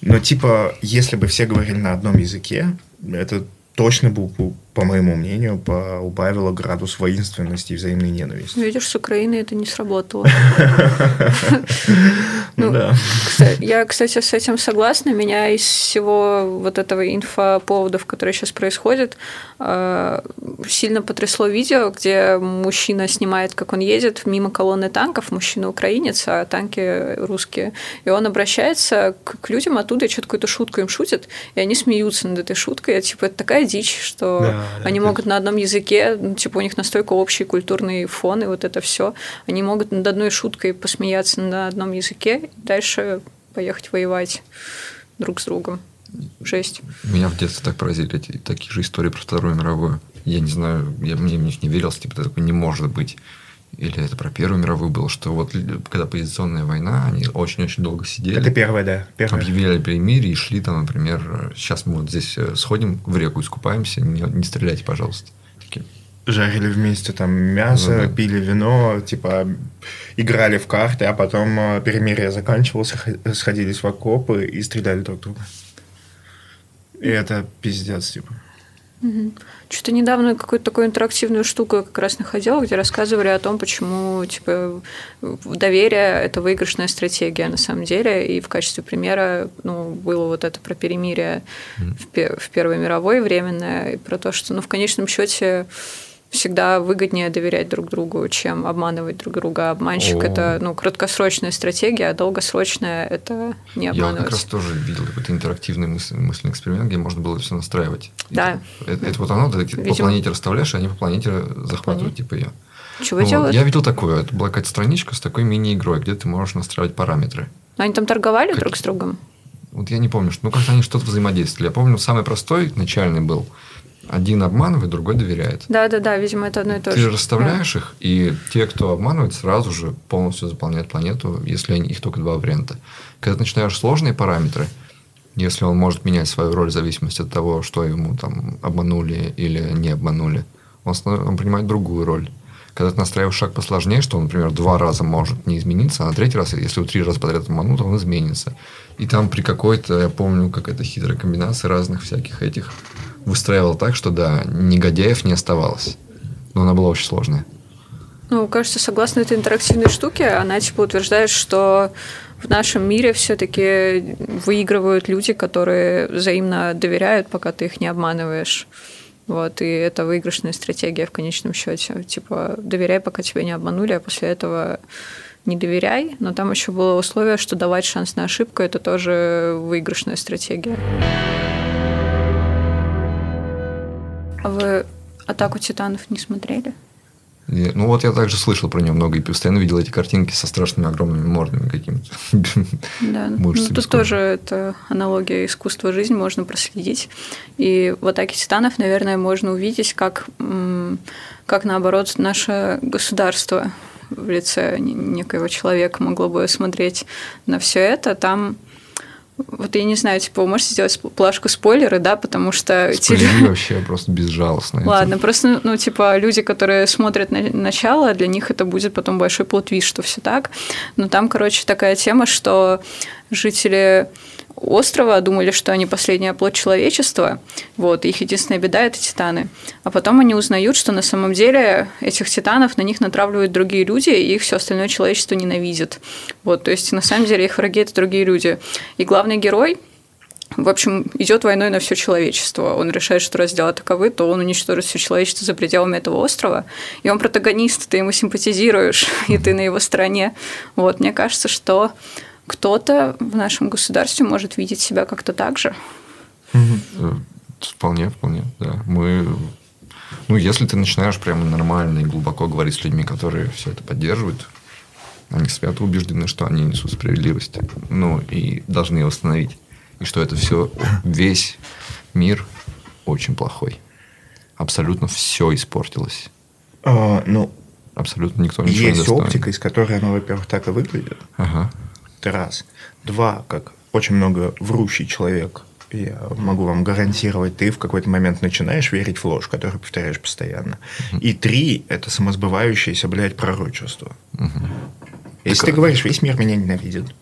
Но типа, если бы все говорили на одном языке, это точно бы, по моему мнению, убавило градус воинственности и взаимной ненависти. Видишь, с Украиной это не сработало. Ну, ну, да. Я, кстати, с этим согласна. Меня из всего вот этого инфоповодов, которые сейчас происходят, э, сильно потрясло видео, где мужчина снимает, как он едет мимо колонны танков, мужчина украинец, а танки русские. И он обращается к людям оттуда, и что-то какую-то шутку им шутит, и они смеются над этой шуткой. Типа, это такая дичь, что они да, могут на одном языке, ну, типа, у них настолько общий культурный фон, и вот это все. Они могут над одной шуткой посмеяться на одном языке, дальше поехать воевать друг с другом. Жесть. Меня в детстве так поразили эти такие же истории про Вторую мировую. Я не знаю, я мне в них не верил, типа, такое не может быть. Или это про Первую мировую было, что вот когда позиционная война, они очень-очень долго сидели. Это первая, да. Первая. Объявили перемирие и шли там, например, сейчас мы вот здесь э, сходим в реку, искупаемся, не, не стреляйте, пожалуйста. Такие, жарили вместе там мясо, ну, да. пили вино, типа играли в карты, а потом э, перемирие заканчивалось, сходились в окопы и стреляли друг друга. И это пиздец, типа. Что-то недавно какую-то такую интерактивную штуку я как раз находила, где рассказывали о том, почему типа, доверие – это выигрышная стратегия на самом деле. И в качестве примера ну, было вот это про перемирие mm. в, в Первой мировой временное, и про то, что ну, в конечном счете всегда выгоднее доверять друг другу, чем обманывать друг друга. Обманщик О. это ну, краткосрочная стратегия, а долгосрочная это не обманывать. Я как раз тоже видел какой-то интерактивный мысль, мысленный эксперимент, где можно было все настраивать. Да. Это, это вот оно, ты Видимо... по планете расставляешь, и они по планете захватывают, типа я. Чего ну, делают? Я видел такое. Это была какая-то страничка с такой мини-игрой, где ты можешь настраивать параметры. Но они там торговали как... друг с другом? Вот я не помню, что, ну как-то они что-то взаимодействовали. Я помню, самый простой, начальный был – один обманывает, другой доверяет. Да, да, да, видимо, это одно и то же. Ты расставляешь да. их, и те, кто обманывает, сразу же полностью заполняют планету, если они, их только два варианта. Когда ты начинаешь сложные параметры, если он может менять свою роль в зависимости от того, что ему там обманули или не обманули, он, он принимает другую роль. Когда ты настраиваешь шаг посложнее, что он, например, два раза может не измениться, а на третий раз, если у три раза подряд обманут, он изменится. И там при какой-то, я помню, какая-то хитрая комбинация разных всяких этих выстраивал так, что да, негодяев не оставалось. Но она была очень сложная. Ну, кажется, согласно этой интерактивной штуке, она типа утверждает, что в нашем мире все-таки выигрывают люди, которые взаимно доверяют, пока ты их не обманываешь. Вот, и это выигрышная стратегия в конечном счете. Типа, доверяй, пока тебя не обманули, а после этого не доверяй. Но там еще было условие, что давать шанс на ошибку это тоже выигрышная стратегия. А вы «Атаку титанов» не смотрели? Ну вот я также слышал про нее много и постоянно видел эти картинки со страшными огромными мордами какими-то. Да, ну, тут тоже это аналогия искусства жизни можно проследить. И в «Атаке титанов», наверное, можно увидеть, как, как наоборот, наше государство в лице некоего человека могло бы смотреть на все это. Там вот я не знаю, типа, вы можете сделать плашку спойлеры, да, потому что... Спойлеры вообще просто безжалостно. Ладно, просто, ну, типа, люди, которые смотрят на начало, для них это будет потом большой плод что все так. Но там, короче, такая тема, что жители острова, думали, что они последняя плоть человечества, вот, их единственная беда – это титаны. А потом они узнают, что на самом деле этих титанов на них натравливают другие люди, и их все остальное человечество ненавидит. Вот, то есть, на самом деле, их враги – это другие люди. И главный герой, в общем, идет войной на все человечество. Он решает, что раз дела таковы, то он уничтожит все человечество за пределами этого острова. И он протагонист, ты ему симпатизируешь, и ты на его стороне. Вот, мне кажется, что кто-то в нашем государстве может видеть себя как-то так же. Вполне, вполне, да. Мы ну, если ты начинаешь прямо нормально и глубоко говорить с людьми, которые все это поддерживают, они свято убеждены, что они несут справедливость. Ну, и должны ее восстановить. И что это все, весь мир очень плохой. Абсолютно все испортилось. А, ну, Абсолютно никто ничего есть не Есть оптика, из которой оно, во-первых, так и выглядит. Ага. Это раз. Два, как очень много врущий человек, я могу вам гарантировать, ты в какой-то момент начинаешь верить в ложь, которую повторяешь постоянно. И три – это самосбывающееся, блядь, пророчество. Если так... ты говоришь, весь мир меня ненавидит,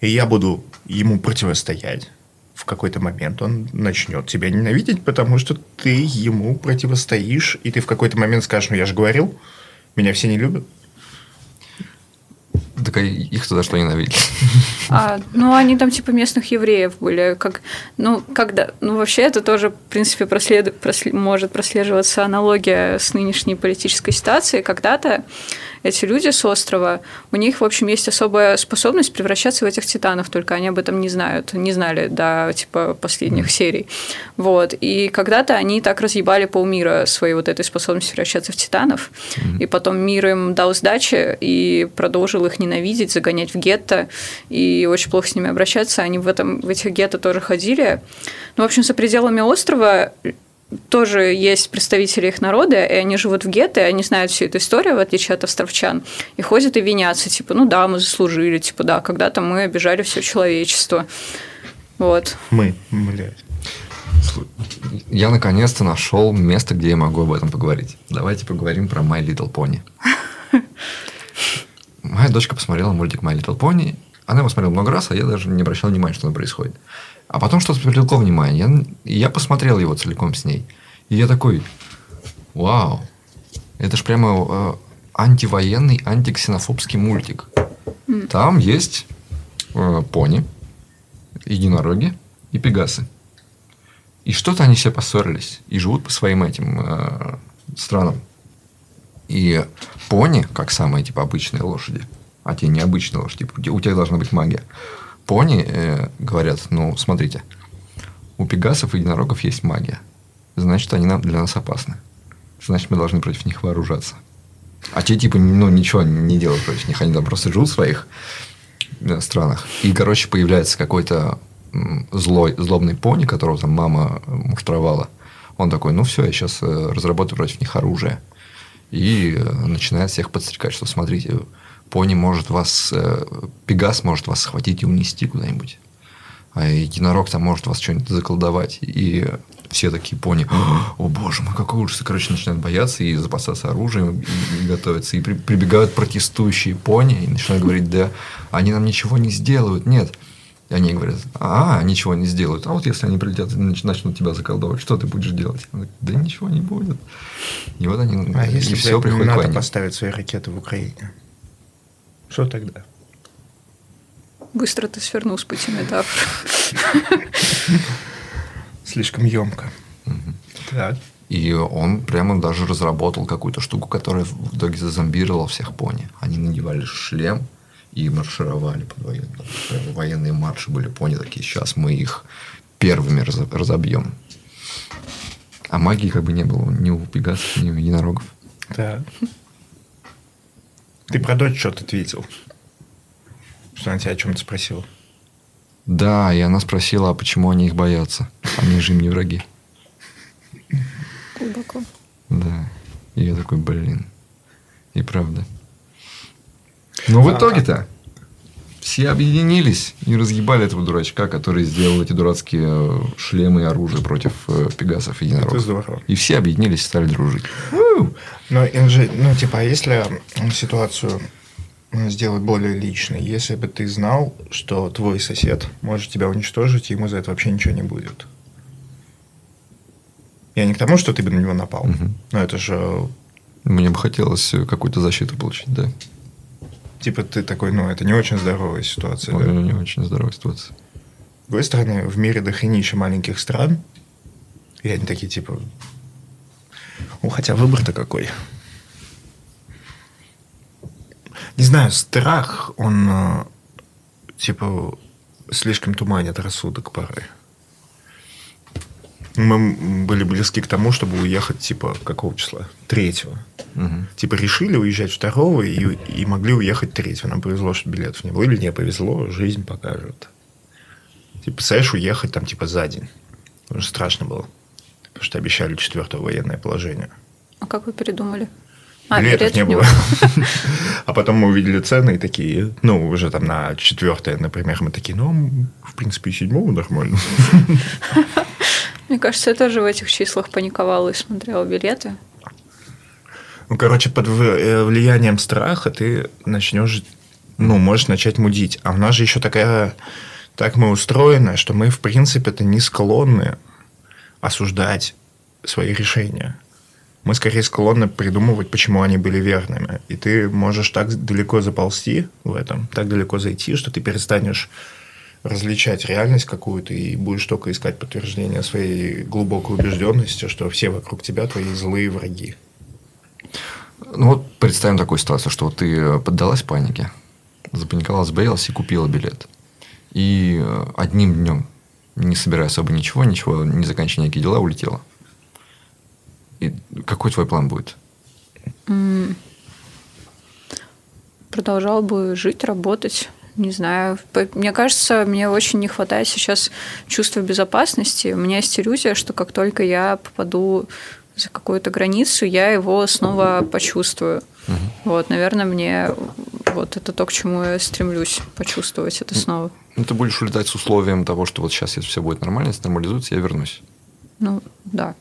и я буду ему противостоять, в какой-то момент он начнет тебя ненавидеть, потому что ты ему противостоишь, и ты в какой-то момент скажешь, ну я же говорил, меня все не любят. Так их туда что ненавидели? А, ну, они там типа местных евреев были. Как, ну, когда, ну, вообще это тоже, в принципе, прослед, прослед, может прослеживаться аналогия с нынешней политической ситуацией. Когда-то эти люди с острова, у них, в общем, есть особая способность превращаться в этих титанов, только они об этом не знают, не знали до типа последних серий. Вот. И когда-то они так разъебали полмира своей вот этой способностью превращаться в титанов, и потом мир им дал сдачи и продолжил их ненавидеть, загонять в гетто и очень плохо с ними обращаться. Они в, этом, в этих гетто тоже ходили. Ну, в общем, за пределами острова тоже есть представители их народа, и они живут в гетто, и они знают всю эту историю, в отличие от островчан, и ходят и винятся, типа, ну да, мы заслужили, типа, да, когда-то мы обижали все человечество. Вот. Мы, блядь. Я наконец-то нашел место, где я могу об этом поговорить. Давайте поговорим про My Little Pony. Моя дочка посмотрела мультик My Little Pony. Она его смотрела много раз, а я даже не обращал внимания, что там происходит. А потом что-то привлекло внимание. Я, я посмотрел его целиком с ней. И я такой, вау, это ж прямо э, антивоенный, антиксенофобский мультик. Там есть э, пони, единороги и пегасы. И что-то они все поссорились и живут по своим этим э, странам. И пони, как самые типа обычные лошади, а те необычные лошади, у тебя должна быть магия. Пони э, говорят, ну, смотрите, у пегасов и единорогов есть магия. Значит, они нам, для нас опасны. Значит, мы должны против них вооружаться. А те, типа, ну, ничего не делают против них. Они там просто живут в своих э, странах. И, короче, появляется какой-то злой, злобный пони, которого там мама э, муштровала. Он такой, ну все, я сейчас разработаю против них оружие. И начинает всех подстрекать, что смотрите, пони может вас, э, пегас может вас схватить и унести куда-нибудь. А единорог там может вас что-нибудь заколдовать. И все такие пони, о боже мой, какой ужас. И, короче, начинают бояться и запасаться оружием, и, и готовиться. И при- прибегают протестующие пони и начинают говорить, да, они нам ничего не сделают, нет. И они говорят, а, ничего не сделают. А вот если они прилетят и нач- начнут тебя заколдовать, что ты будешь делать? Он такой, да ничего не будет. И вот они, А и если все приходит к НАТО войне. поставит свои ракеты в Украине? Что тогда? Быстро ты свернул с пути метафор. Слишком емко. Так. И он прямо даже разработал какую-то штуку, которая в итоге зазомбировала всех пони. Они надевали шлем и маршировали под военные. Прямо военные марши были пони такие. Сейчас мы их первыми разо- разобьем. А магии как бы не было ни у пегасов, ни у единорогов. Так. Ты про дочь что-то ответил? Что она тебя о чем-то спросила? Да, и она спросила, а почему они их боятся? Они же им не враги. Глубоко. Да. И я такой, блин. И правда. Но в А- итоге-то все объединились и разъебали этого дурачка, который сделал эти дурацкие э, шлемы и оружие против э, пегасов и Это единорогов. здорово. И все объединились и стали дружить. Но, Инжи, ну, типа, а если ситуацию м, сделать более личной, если бы ты знал, что твой сосед может тебя уничтожить, и ему за это вообще ничего не будет. Я не к тому, что ты бы на него напал. Мгм. Но это же, Мне бы хотелось э, какую-то защиту получить, да. Типа, ты такой, ну, это не очень здоровая ситуация. Ой, да? Не очень здоровая ситуация. С другой стороны, в мире дохренища маленьких стран, и они такие, типа, ну, хотя выбор-то какой. Не знаю, страх, он, э, типа, слишком туманит рассудок порой. Мы были близки к тому, чтобы уехать, типа, какого числа? Третьего. Мгм. Типа, решили уезжать второго и, и могли уехать третьего. Нам повезло, что билетов не было. Или не повезло, жизнь покажет. Типа, представляешь, уехать там, типа, за день. Потому что страшно было. Потому что обещали четвертое военное положение. А как вы передумали? Билетов билетов не было. А потом мы увидели цены и такие, ну, уже там на четвертое, например, мы такие, ну, в принципе, и седьмого нормально. Мне кажется, я тоже в этих числах паниковала и смотрела билеты. Ну, короче, под э, влиянием страха ты начнешь, ну, можешь начать мудить. А у нас же еще такая, так мы устроены, что мы, в принципе-то, не склонны осуждать свои решения. Мы скорее склонны придумывать, почему они были верными. И ты можешь так далеко заползти в этом, так далеко зайти, что ты перестанешь различать реальность какую-то и будешь только искать подтверждение своей глубокой убежденности, что все вокруг тебя твои злые враги. Ну вот представим такую ситуацию, что вот ты поддалась панике, запаниковалась, боялась и купила билет. И э, одним днем, не собирая особо ничего, ничего, не заканчивая никакие дела, улетела. И какой твой план будет? Продолжал бы жить, работать. Не знаю. Мне кажется, мне очень не хватает сейчас чувства безопасности. У меня есть иллюзия, что как только я попаду за какую-то границу, я его снова почувствую. Вот, наверное, мне вот это то, к чему я стремлюсь почувствовать это снова. Ну, ты будешь улетать с условием того, что вот сейчас, если все будет нормально, если нормализуется, я вернусь. Ну, да.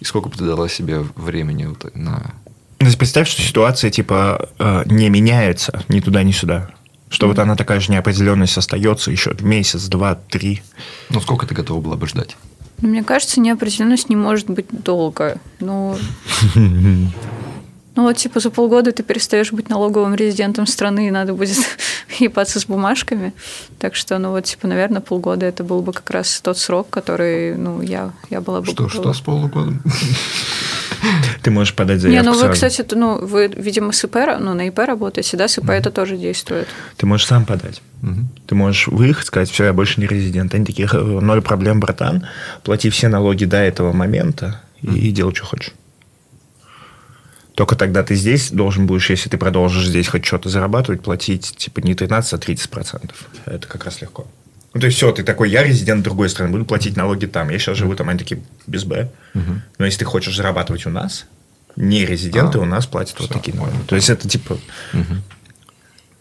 И сколько бы ты дала себе времени вот на... Есть представь, что ситуация типа э, не меняется ни туда, ни сюда. Что вот она такая же неопределенность остается еще месяц, два, три. Ну, сколько ты готова была бы ждать? Ну, Мне кажется, неопределенность не может быть долго. Ну, ну вот типа за полгода ты перестаешь быть налоговым резидентом страны, и надо будет ебаться с бумажками. Так что, ну вот, типа, наверное, полгода это был бы как раз тот срок, который, ну, я, я была бы Что, готова. что с полугодом? Ты можешь подать Не, заявку ну вы, сразу. кстати, ну вы, видимо, с ИП, ну на ИП работаете, да, с ИП это тоже действует. Ты можешь сам подать. Ты можешь выехать, сказать, все, я больше не резидент. Они такие, «Х- ноль проблем, братан. Плати все налоги до этого момента и делай, что хочешь. Только тогда ты здесь должен будешь, если ты продолжишь здесь хоть что-то зарабатывать, платить типа не 13, а 30 процентов. Это как раз легко. Ну, то есть все, ты такой, я резидент другой страны, буду платить налоги там. Я сейчас живу там, они такие, без Б. Но если ты хочешь зарабатывать у нас, не резиденты А, у нас платят вот такие понял. налоги. То есть это типа...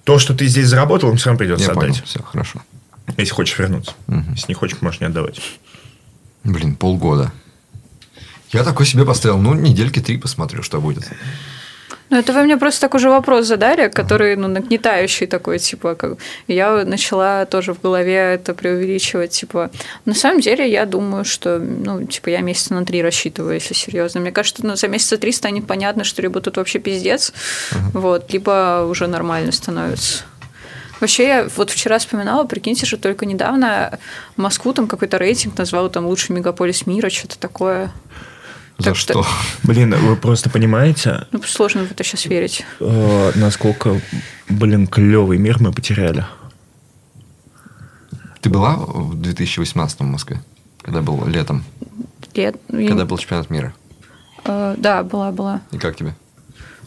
То, что ты здесь заработал, им все равно придется Я понял, отдать. все, хорошо. Если хочешь вернуться. Если не хочешь, можешь не отдавать. Блин, полгода. Я такой себе поставил, ну, недельки три посмотрю, что будет. Ну, это вы мне просто такой же вопрос задали, который, ну, нагнетающий такой, типа, как... Я начала тоже в голове это преувеличивать, типа... На самом деле, я думаю, что, ну, типа, я месяца на три рассчитываю, если серьезно. Мне кажется, ну, за месяца три станет понятно, что либо тут вообще пиздец, вот, либо уже нормально становится. Вообще, я вот вчера вспоминала, прикиньте же, только недавно Москву там какой-то рейтинг назвал там лучший мегаполис мира, что-то такое. За Так что- что? Блин, вы просто понимаете, Ну, сложно в это сейчас верить. э, насколько, блин, клевый мир мы потеряли. Ты была в 2018 в Москве? Когда был летом? Лет, я- Когда был чемпионат мира? Э, да, была, была. И как тебе?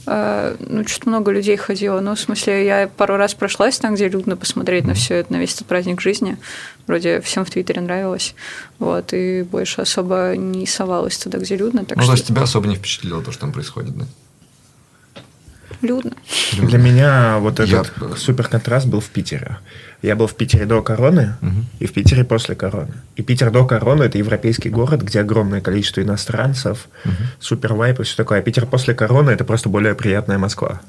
Э, ну, что-то много людей ходило. Ну, в смысле, я пару раз прошлась там, где людно посмотреть на все это, на весь этот праздник жизни. Вроде всем в Твиттере нравилось. Вот, и больше особо не совалась туда, где людно. Так ну, что то есть тебя особо не впечатлило то, что там происходит, да? людно. Для меня вот Я- этот супер контраст был в Питере. Я был в Питере до короны Мгм. и в Питере после короны. И Питер до короны это европейский город, где огромное количество иностранцев, супер вайп и все такое. А Питер после короны это просто более приятная Москва.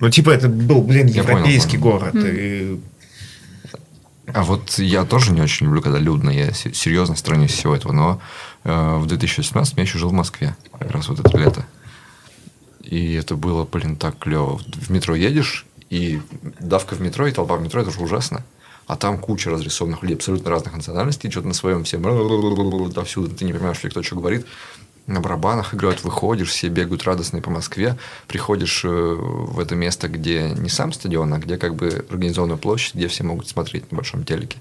Ну, типа, это был, блин, Я понял, европейский понял. город. И А вот я тоже не очень люблю, когда людно. Я се- серьезно сторонюсь всего этого. Но э, в 2018 я еще жил в Москве. Как раз вот это лето. И это было, блин, так клево. В метро едешь, и давка в метро, и толпа в метро, это же ужасно. А там куча разрисованных людей абсолютно разных национальностей, что-то на своем всем отовсюду. Ты не понимаешь, ли кто что говорит. На барабанах играют, выходишь, все бегают радостные по Москве, приходишь э, в это место, где не сам стадион, а где как бы организованная площадь, где все могут смотреть на большом телеке.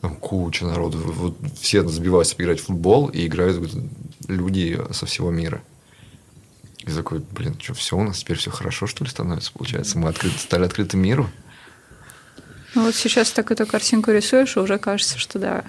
Там куча народу. Вот все забиваются поиграть в футбол, и играют люди со всего мира. И такой, блин, что, все у нас теперь все хорошо, что ли, становится, получается? Мы открыты, стали открыты миру? Ну, вот сейчас так эту картинку рисуешь, и уже кажется, что да.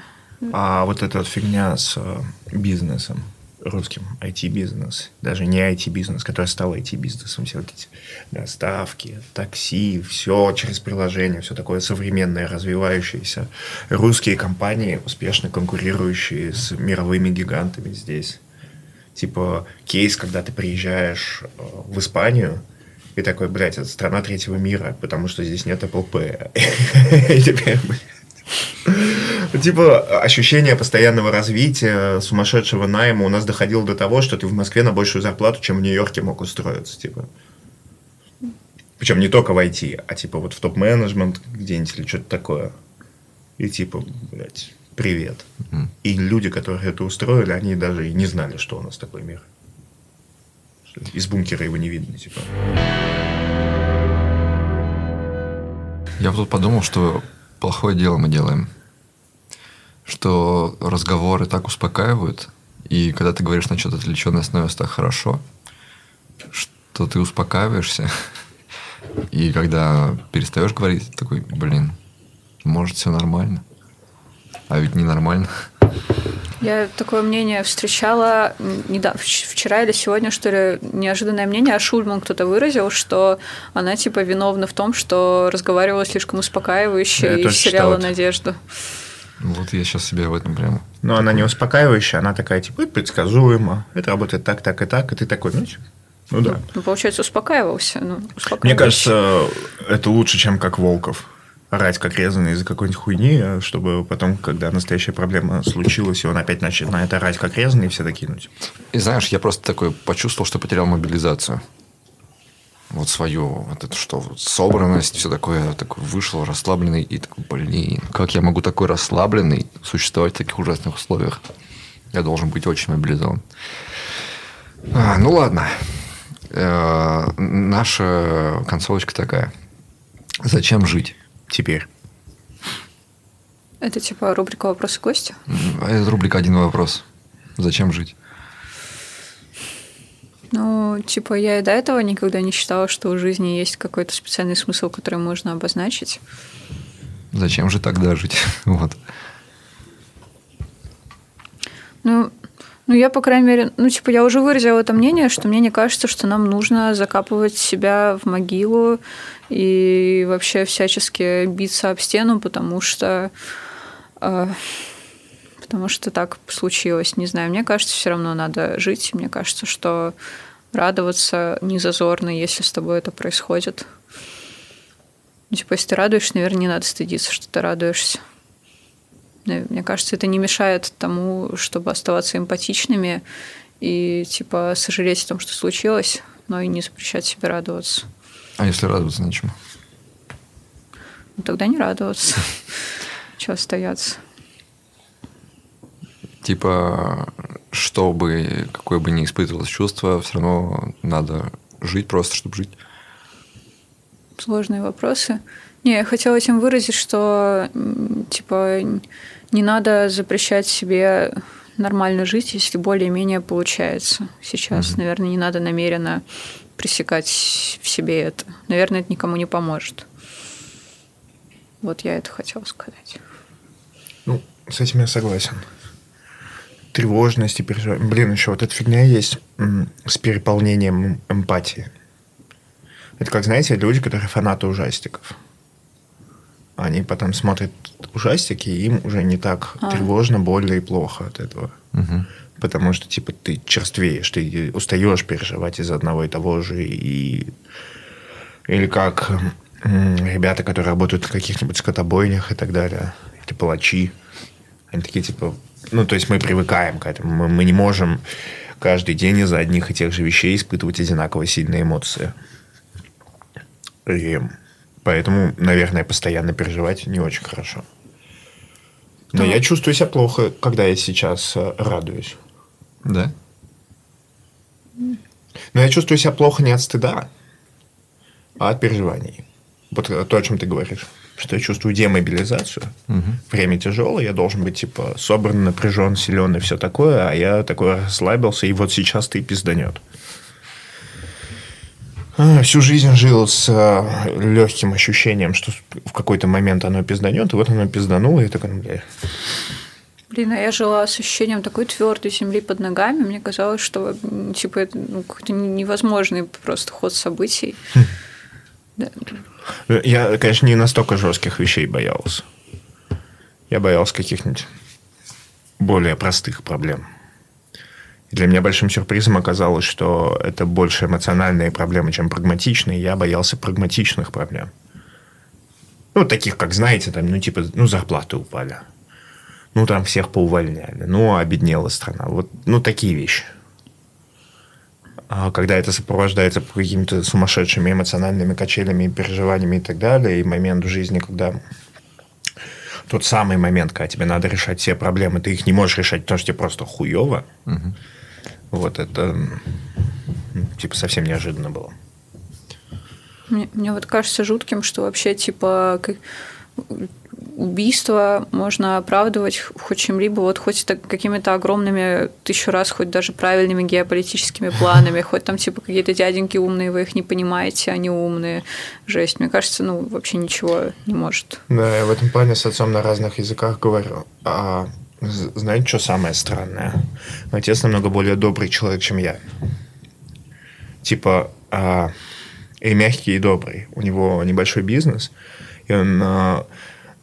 А вот эта вот фигня с э, бизнесом русским, IT-бизнес, даже не IT-бизнес, который стал IT-бизнесом, все вот эти доставки, такси, все через приложение, все такое современное, развивающееся. Русские компании, успешно конкурирующие с мировыми гигантами здесь. Типа кейс, когда ты приезжаешь э, в Испанию, и такой, блядь, это страна третьего мира, потому что здесь нет Apple Pay. Типа ощущение постоянного развития, сумасшедшего найма у нас доходило до того, что ты в Москве на большую зарплату, чем в Нью-Йорке мог устроиться, типа. Причем не только в IT, а типа вот в топ-менеджмент где-нибудь или что-то такое. И типа, блядь, привет. Мгм. И люди, которые это устроили, они даже и не знали, что у нас такой мир. Из бункера его не видно, типа. Я тут подумал, что плохое дело мы делаем. Что разговоры так успокаивают, и когда ты говоришь на что-то отвлеченное, становится так хорошо, что ты успокаиваешься. И когда перестаешь говорить, такой, блин, может, все нормально. А ведь ненормально. Я такое мнение встречала недавно, вчера или сегодня, что ли, неожиданное мнение, а Шульман кто-то выразил, что она типа виновна в том, что разговаривала слишком успокаивающе Я и читал это. надежду. Вот я сейчас себе в этом прямо... Но она не успокаивающая, она такая, типа, это предсказуемо, это работает так, так и так, и ты такой, ну, Ну да. Ну, получается, успокаивался. Ну, Мне кажется, это лучше, чем как Волков. Орать как резанный из-за какой-нибудь хуйни, а чтобы потом, когда настоящая проблема случилась, и он опять начинает орать как резанный, и все ну, типа, И знаешь, я просто такой почувствовал, что потерял мобилизацию. Вот свою, вот это что, вот собранность, все такое, такой вышел расслабленный и такой, блин, как я могу такой расслабленный существовать в таких ужасных условиях? Я должен быть очень мобилизован. А, ну ладно. Э, наша концовочка такая. Зачем жить? Теперь. Это типа рубрика «Вопросы гостя». М, Это рубрика «Один вопрос». Зачем жить? Ну, типа, я и до этого никогда не считала, что у жизни есть какой-то специальный смысл, который можно обозначить. Зачем же тогда жить? Вот. Ну, ну, я, по крайней мере, ну, типа, я уже выразила это мнение, что мне не кажется, что нам нужно закапывать себя в могилу и вообще всячески биться об стену, потому что э, потому что так случилось. Не знаю, мне кажется, все равно надо жить. Мне кажется, что радоваться не зазорно, если с тобой это происходит. Типа, если ты радуешься, наверное, не надо стыдиться, что ты радуешься. Мне кажется, это не мешает тому, чтобы оставаться эмпатичными и, типа, сожалеть о том, что случилось, но и не запрещать себе радоваться. А если радоваться нечему? Ну, тогда не радоваться. Чего остается? Типа, чтобы, какое бы ни испытывалось чувство, все равно надо жить просто, чтобы жить. Сложные вопросы. Не, я хотела этим выразить, что, типа, не надо запрещать себе нормально жить, если более-менее получается. Сейчас, Мгм. наверное, не надо намеренно пресекать в себе это. Наверное, это никому не поможет. Вот я это хотела сказать. Ну, с этим я согласен. Тревожность и переживание. Блин, еще вот эта фигня есть с переполнением эмпатии. Это как, знаете, люди, которые фанаты ужастиков. Они потом смотрят ужастики, и им уже не так А. тревожно, больно и плохо от этого. Мгм. Потому что, типа, ты черствеешь, ты устаешь переживать из одного и того же. И... Или как ребята, которые работают в каких-нибудь скотобойнях и так далее. Или палачи. Они такие, типа... Ну, то есть мы привыкаем к этому. Мы, мы не можем каждый день из-за одних и тех же вещей испытывать одинаково сильные эмоции. И поэтому, наверное, постоянно переживать не очень хорошо. Но Да. я чувствую себя плохо, когда я сейчас э, радуюсь. Да? Но я чувствую себя плохо не от стыда, а от переживаний. Вот э, то, о чем ты говоришь. Что я чувствую демобилизацию. Мгм. Время тяжелое, я должен быть, типа, собран, напряжен, силен и все такое, а я такой расслабился, и вот сейчас ты пизданет. А, Всю жизнь жил с легким ощущением, что в какой-то момент оно пизданет, и вот оно пиздануло, и ну, бля, Блин, а я жила с ощущением такой твердой земли под ногами. Мне казалось, что типа это ну, какой-то невозможный просто ход событий. Да. Я, конечно, не настолько жестких вещей боялся. Я боялся каких-нибудь более простых проблем. Для меня большим сюрпризом оказалось, что это больше эмоциональные проблемы, чем прагматичные. Я боялся прагматичных проблем. Ну, таких, как, знаете, там, ну, типа, ну, зарплаты упали. Ну, там всех поувольняли. Ну, обеднела страна. Вот, ну, такие вещи. А когда это сопровождается какими-то сумасшедшими эмоциональными качелями, и переживаниями и так далее, и момент в жизни, когда тот самый момент, когда тебе надо решать все проблемы, ты их не можешь решать, потому что тебе просто хуево. Мгм. Вот это типа совсем неожиданно было. Мне, мне вот кажется жутким, что вообще типа как- убийство можно оправдывать хоть чем-либо, вот хоть это какими-то огромными тысячу раз, хоть даже правильными геополитическими планами, хоть там типа какие-то дяденьки умные, вы их не понимаете, они умные. Жесть. Мне кажется, ну вообще ничего не может. Да, я в этом плане с отцом на разных языках говорю. А знаете, что самое странное? Мой отец намного более добрый человек, чем я. Типа, а, и мягкий, и добрый. У него небольшой бизнес, и он а,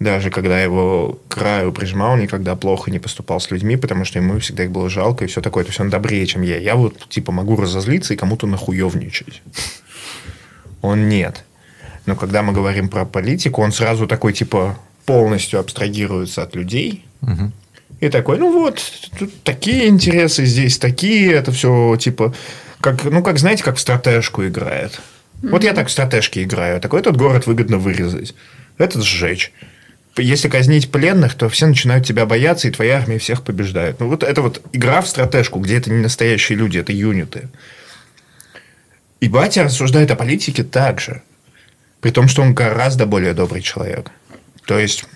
Даже когда его краю прижимал, никогда плохо не поступал с людьми, потому что ему всегда их было жалко и все такое. То есть он добрее, чем я. Я вот, типа, могу разозлиться и кому-то нахуевничать. Он нет. Но когда мы говорим про политику, он сразу такой, типа, полностью абстрагируется от людей. Мгм. И такой, ну вот, тут такие интересы, здесь такие, это все, типа, как, ну, как, знаете, как в стратежку играет. Вот я так в стратежке играю. Такой этот город выгодно вырезать, этот сжечь. Если казнить пленных, то все начинают тебя бояться, и твоя армия всех побеждает. Ну, вот это вот игра в стратежку, где это не настоящие люди, это юниты. И батя рассуждает о политике так же. При том, что он гораздо более добрый человек. То есть...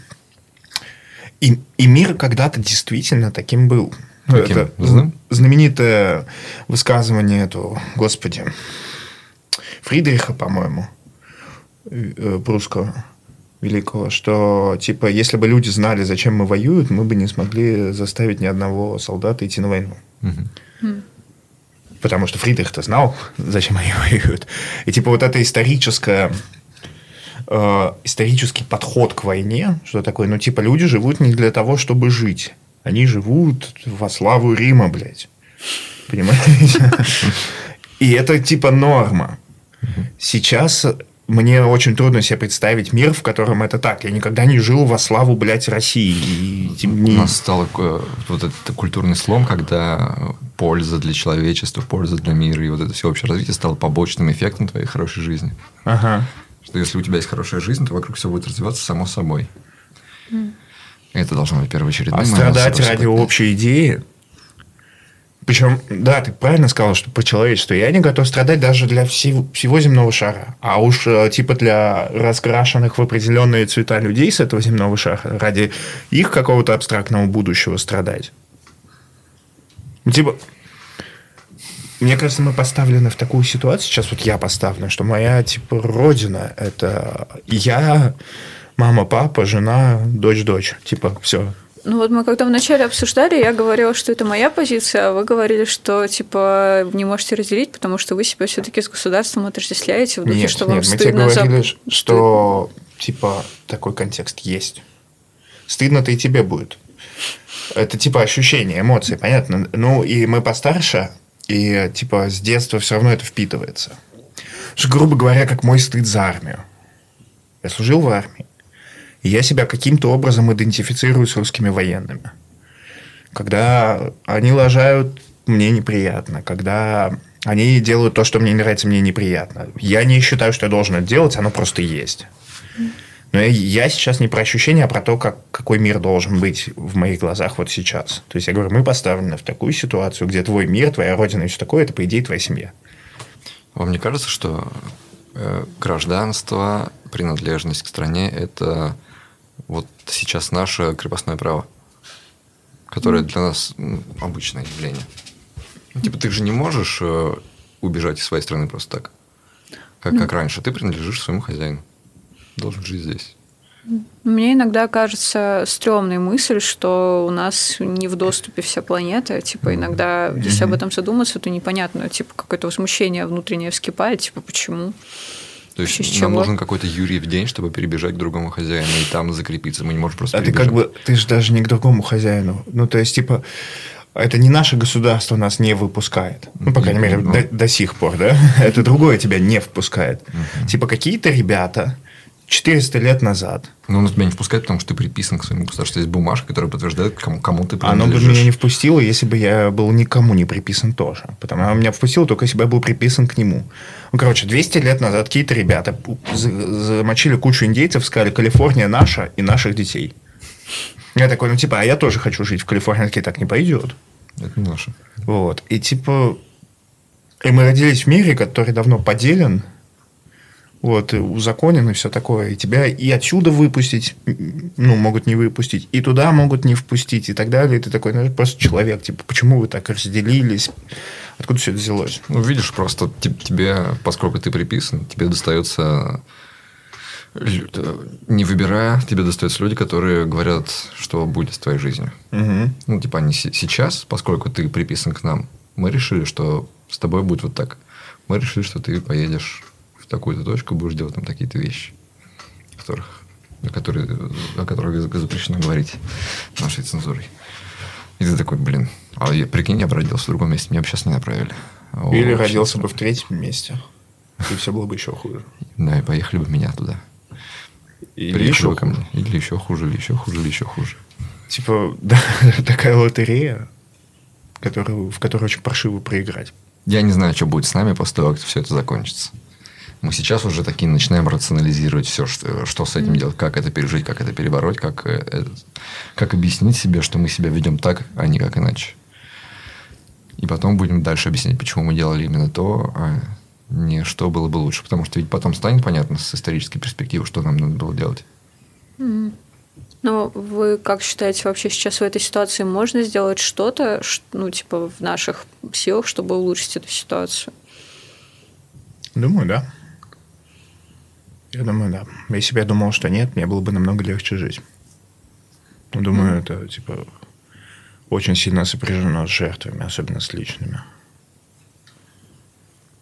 И, и мир когда-то действительно таким был. Каким? Это Злым? знаменитое высказывание этого, господи, Фридриха, по-моему, э, прусского великого, что, типа, если бы люди знали, зачем мы воюют, мы бы не смогли заставить ни одного солдата идти на войну. Мгм. Потому что Фридрих-то знал, зачем они воюют. И, типа, вот это историческое э, исторический подход к войне, что такое, ну, типа, люди живут не для того, чтобы жить. Они живут во славу Рима, блядь. Понимаете? И это, типа, норма. Сейчас мне очень трудно себе представить мир, в котором это так. Я никогда не жил во славу, блядь, России. И, типа, У нас стал вот этот культурный слом, когда польза для человечества, польза для мира и вот это всеобщее развитие стало побочным эффектом твоей хорошей жизни. Ага. Что если у тебя есть хорошая жизнь, то вокруг все будет развиваться само собой. Это должно быть первоочередным. А страдать ради всегда- общей идеи. Причем, да, ты правильно сказал, что по человечеству. Я не готов страдать даже для всего, всего земного шара. А уж э, типа для раскрашенных в определенные цвета людей с этого земного шара, ради их какого-то абстрактного будущего страдать. Ну, Типа, мне кажется, мы поставлены в такую ситуацию, сейчас вот я поставлен, что моя, типа, родина – это я, мама, папа, жена, дочь, дочь. Типа, все, Ну вот мы когда вначале обсуждали, я говорила, что это моя позиция, а вы говорили, что типа не можете разделить, потому что вы себя все-таки с государством отождествляете в духе, Нет, что нет, вам мы тебе стыдно за... говорили, что типа такой контекст есть. Стыдно-то и тебе будет. Это типа ощущение, эмоции, понятно. Ну, и мы постарше, и типа с детства все равно это впитывается. Что, грубо говоря, как мой стыд за армию. Я служил в армии. И я себя каким-то образом идентифицирую с русскими военными. Когда они лажают, мне неприятно. Когда они делают то, что мне не нравится, мне неприятно. Я не считаю, что я должен это делать, оно просто есть. Но я, сейчас не про ощущения, а про то, как, какой мир должен быть в моих глазах вот сейчас. То есть я говорю, мы поставлены в такую ситуацию, где твой мир, твоя родина и все такое, это, по идее, твоя семья. Вам не кажется, что э, гражданство, принадлежность к стране – это вот сейчас наше крепостное право, которое для нас ну, обычное явление? Ну, Типа ты же не можешь э, убежать из своей страны просто так, как, как раньше. Ты принадлежишь своему хозяину. Должен жить здесь. Мне иногда кажется стрёмной мысль, что у нас не в доступе вся планета. Типа, иногда, если об этом задуматься, то непонятно, типа, какое-то возмущение внутреннее вскипает, типа, почему? То есть Вообще с нам чего? нужен какой-то Юрий в день, чтобы перебежать к другому хозяину и там закрепиться. Мы не можем просто А ты перебежать. как бы, ты же даже не к другому хозяину. Ну, то есть, типа, это не наше государство нас не выпускает. Ну, по крайней мере, Ну. до, до сих пор, да? Это другое тебя не впускает. Типа, какие-то ребята 400 лет назад, Но он тебя не впускает, потому что ты приписан к своему государству. Есть бумажка, которая подтверждает, кому, кому ты оно бы принадлежишь. меня не впустило, если бы я был никому не приписан тоже. Потому что меня впустило только если бы я был приписан к нему. Ну, короче, 200 лет назад какие-то ребята за- замочили кучу индейцев, сказали, Калифорния наша и наших детей. Я такой, ну, типа, а я тоже хочу жить в Калифорнии. Такие, так не пойдет. Это не наше. Вот. И типа... И мы родились в мире, который давно поделен, вот, узаконен и все такое. И тебя и отсюда выпустить, ну, могут не выпустить, и туда могут не впустить, и так далее. И ты такой, ну, просто человек, типа, почему вы так разделились? Откуда все это взялось? Ну, видишь, просто те- тебе, поскольку ты приписан, тебе достается не выбирая, тебе достаются люди, которые говорят, что будет с твоей жизнью. Мгм. Ну, типа, они се- сейчас, поскольку ты приписан к нам, мы решили, что с тобой будет вот так. Мы решили, что ты поедешь такую-то точку, будешь делать там такие-то вещи, которых о которой, о которой запрещено говорить нашей цензурой. И ты такой, блин, а я, прикинь, я бы родился в другом месте, меня бы сейчас не направили. О, Или вообще родился бы супер. в третьем месте, и все было бы еще хуже. Да, и поехали бы меня туда. Или Приехали еще бы ко мне. Или еще хуже, или еще хуже, или еще хуже. Типа, да, такая лотерея, которую, в которую очень паршиво проиграть. Я не знаю, что будет с нами после того, как все это закончится. Мы сейчас уже такие начинаем рационализировать все, что, что с этим делать, как это пережить, как это перебороть, как, э, э, как объяснить себе, что мы себя ведем так, а не как иначе. И потом будем дальше объяснять, почему мы делали именно то, а не что было бы лучше. Потому что ведь потом станет понятно с исторической перспективы, что нам надо было делать. Но вы как считаете, вообще сейчас в этой ситуации можно сделать что-то, ну, типа, в наших силах, чтобы улучшить эту ситуацию? Думаю, да. Я думаю, да. Если бы я думал, что нет, мне было бы намного легче жить. Ну, Думаю, это, типа, очень сильно сопряжено с жертвами, особенно с личными.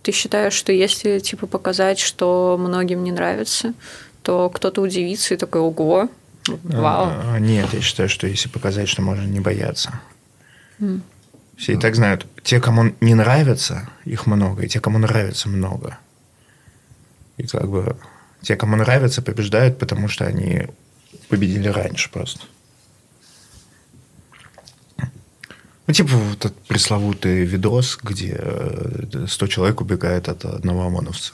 Ты считаешь, что если, типа, показать, что многим не нравится, то кто-то удивится и такой, ого, вау. А, Нет, я считаю, что если показать, что можно не бояться. Все и так знают, те, кому не нравится, их много, и те, кому нравится, много. И как бы те, кому нравится, побеждают, потому что они победили раньше просто. Ну, типа вот этот пресловутый видос, где э, 100 человек убегает от одного ОМОНовца.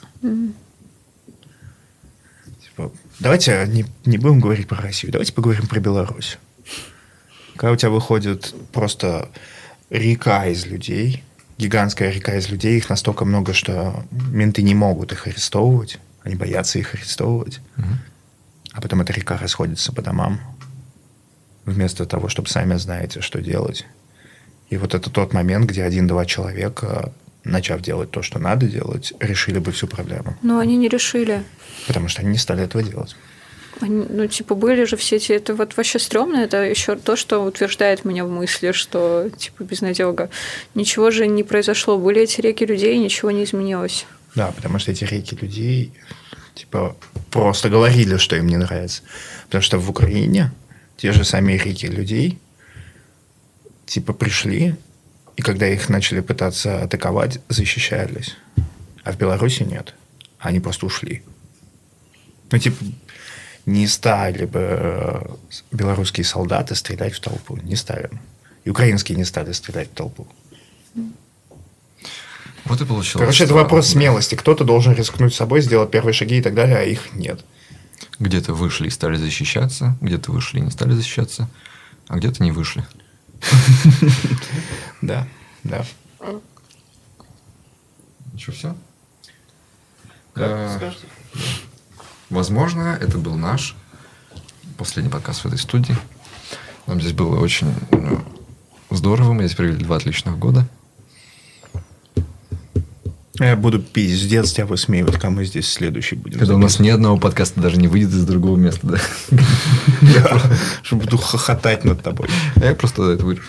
Типа, давайте не, не будем говорить про Россию, давайте поговорим про Беларусь. Когда у тебя выходит просто река из людей, гигантская река из людей, их настолько много, что менты не могут их арестовывать, они боятся их арестовывать. А потом эта река расходится по домам, вместо того, чтобы сами знаете, что делать. И вот это тот момент, где один-два человека, начав делать то, что надо делать, решили бы всю проблему. Но они не решили. Потому что они не стали этого делать. Они, ну, типа, были же все эти... Это вот вообще стрёмно. Это еще то, что утверждает меня в мысли, что, типа, безнадега. Ничего же не произошло. Были эти реки людей, ничего не изменилось. Да, потому что эти реки людей, типа, просто говорили, что им не нравится. Потому что в Украине те же сами реки людей, типа, пришли, и когда их начали пытаться атаковать, защищались. А в Беларуси нет. Они просто ушли. Ну, типа, не стали бы э, белорусские солдаты стрелять в толпу. Не стали. И украинские не стали стрелять в толпу. Вот и получилось. Короче, это вопрос смелости. Кто-то должен рискнуть собой, сделать первые шаги и так далее, а их нет. Где-то вышли и стали защищаться, где-то вышли и не стали защищаться, а где-то не вышли. Да, да. Что, все? Возможно, это был наш последний подкаст в этой студии. Нам здесь было очень ну, здорово. Мы здесь провели два отличных года. Я буду пиздец тебя высмеивать, мы здесь следующий будем. Когда у нас ни одного подкаста даже не выйдет из другого места, да? что буду хохотать над тобой. Я просто это вырежу.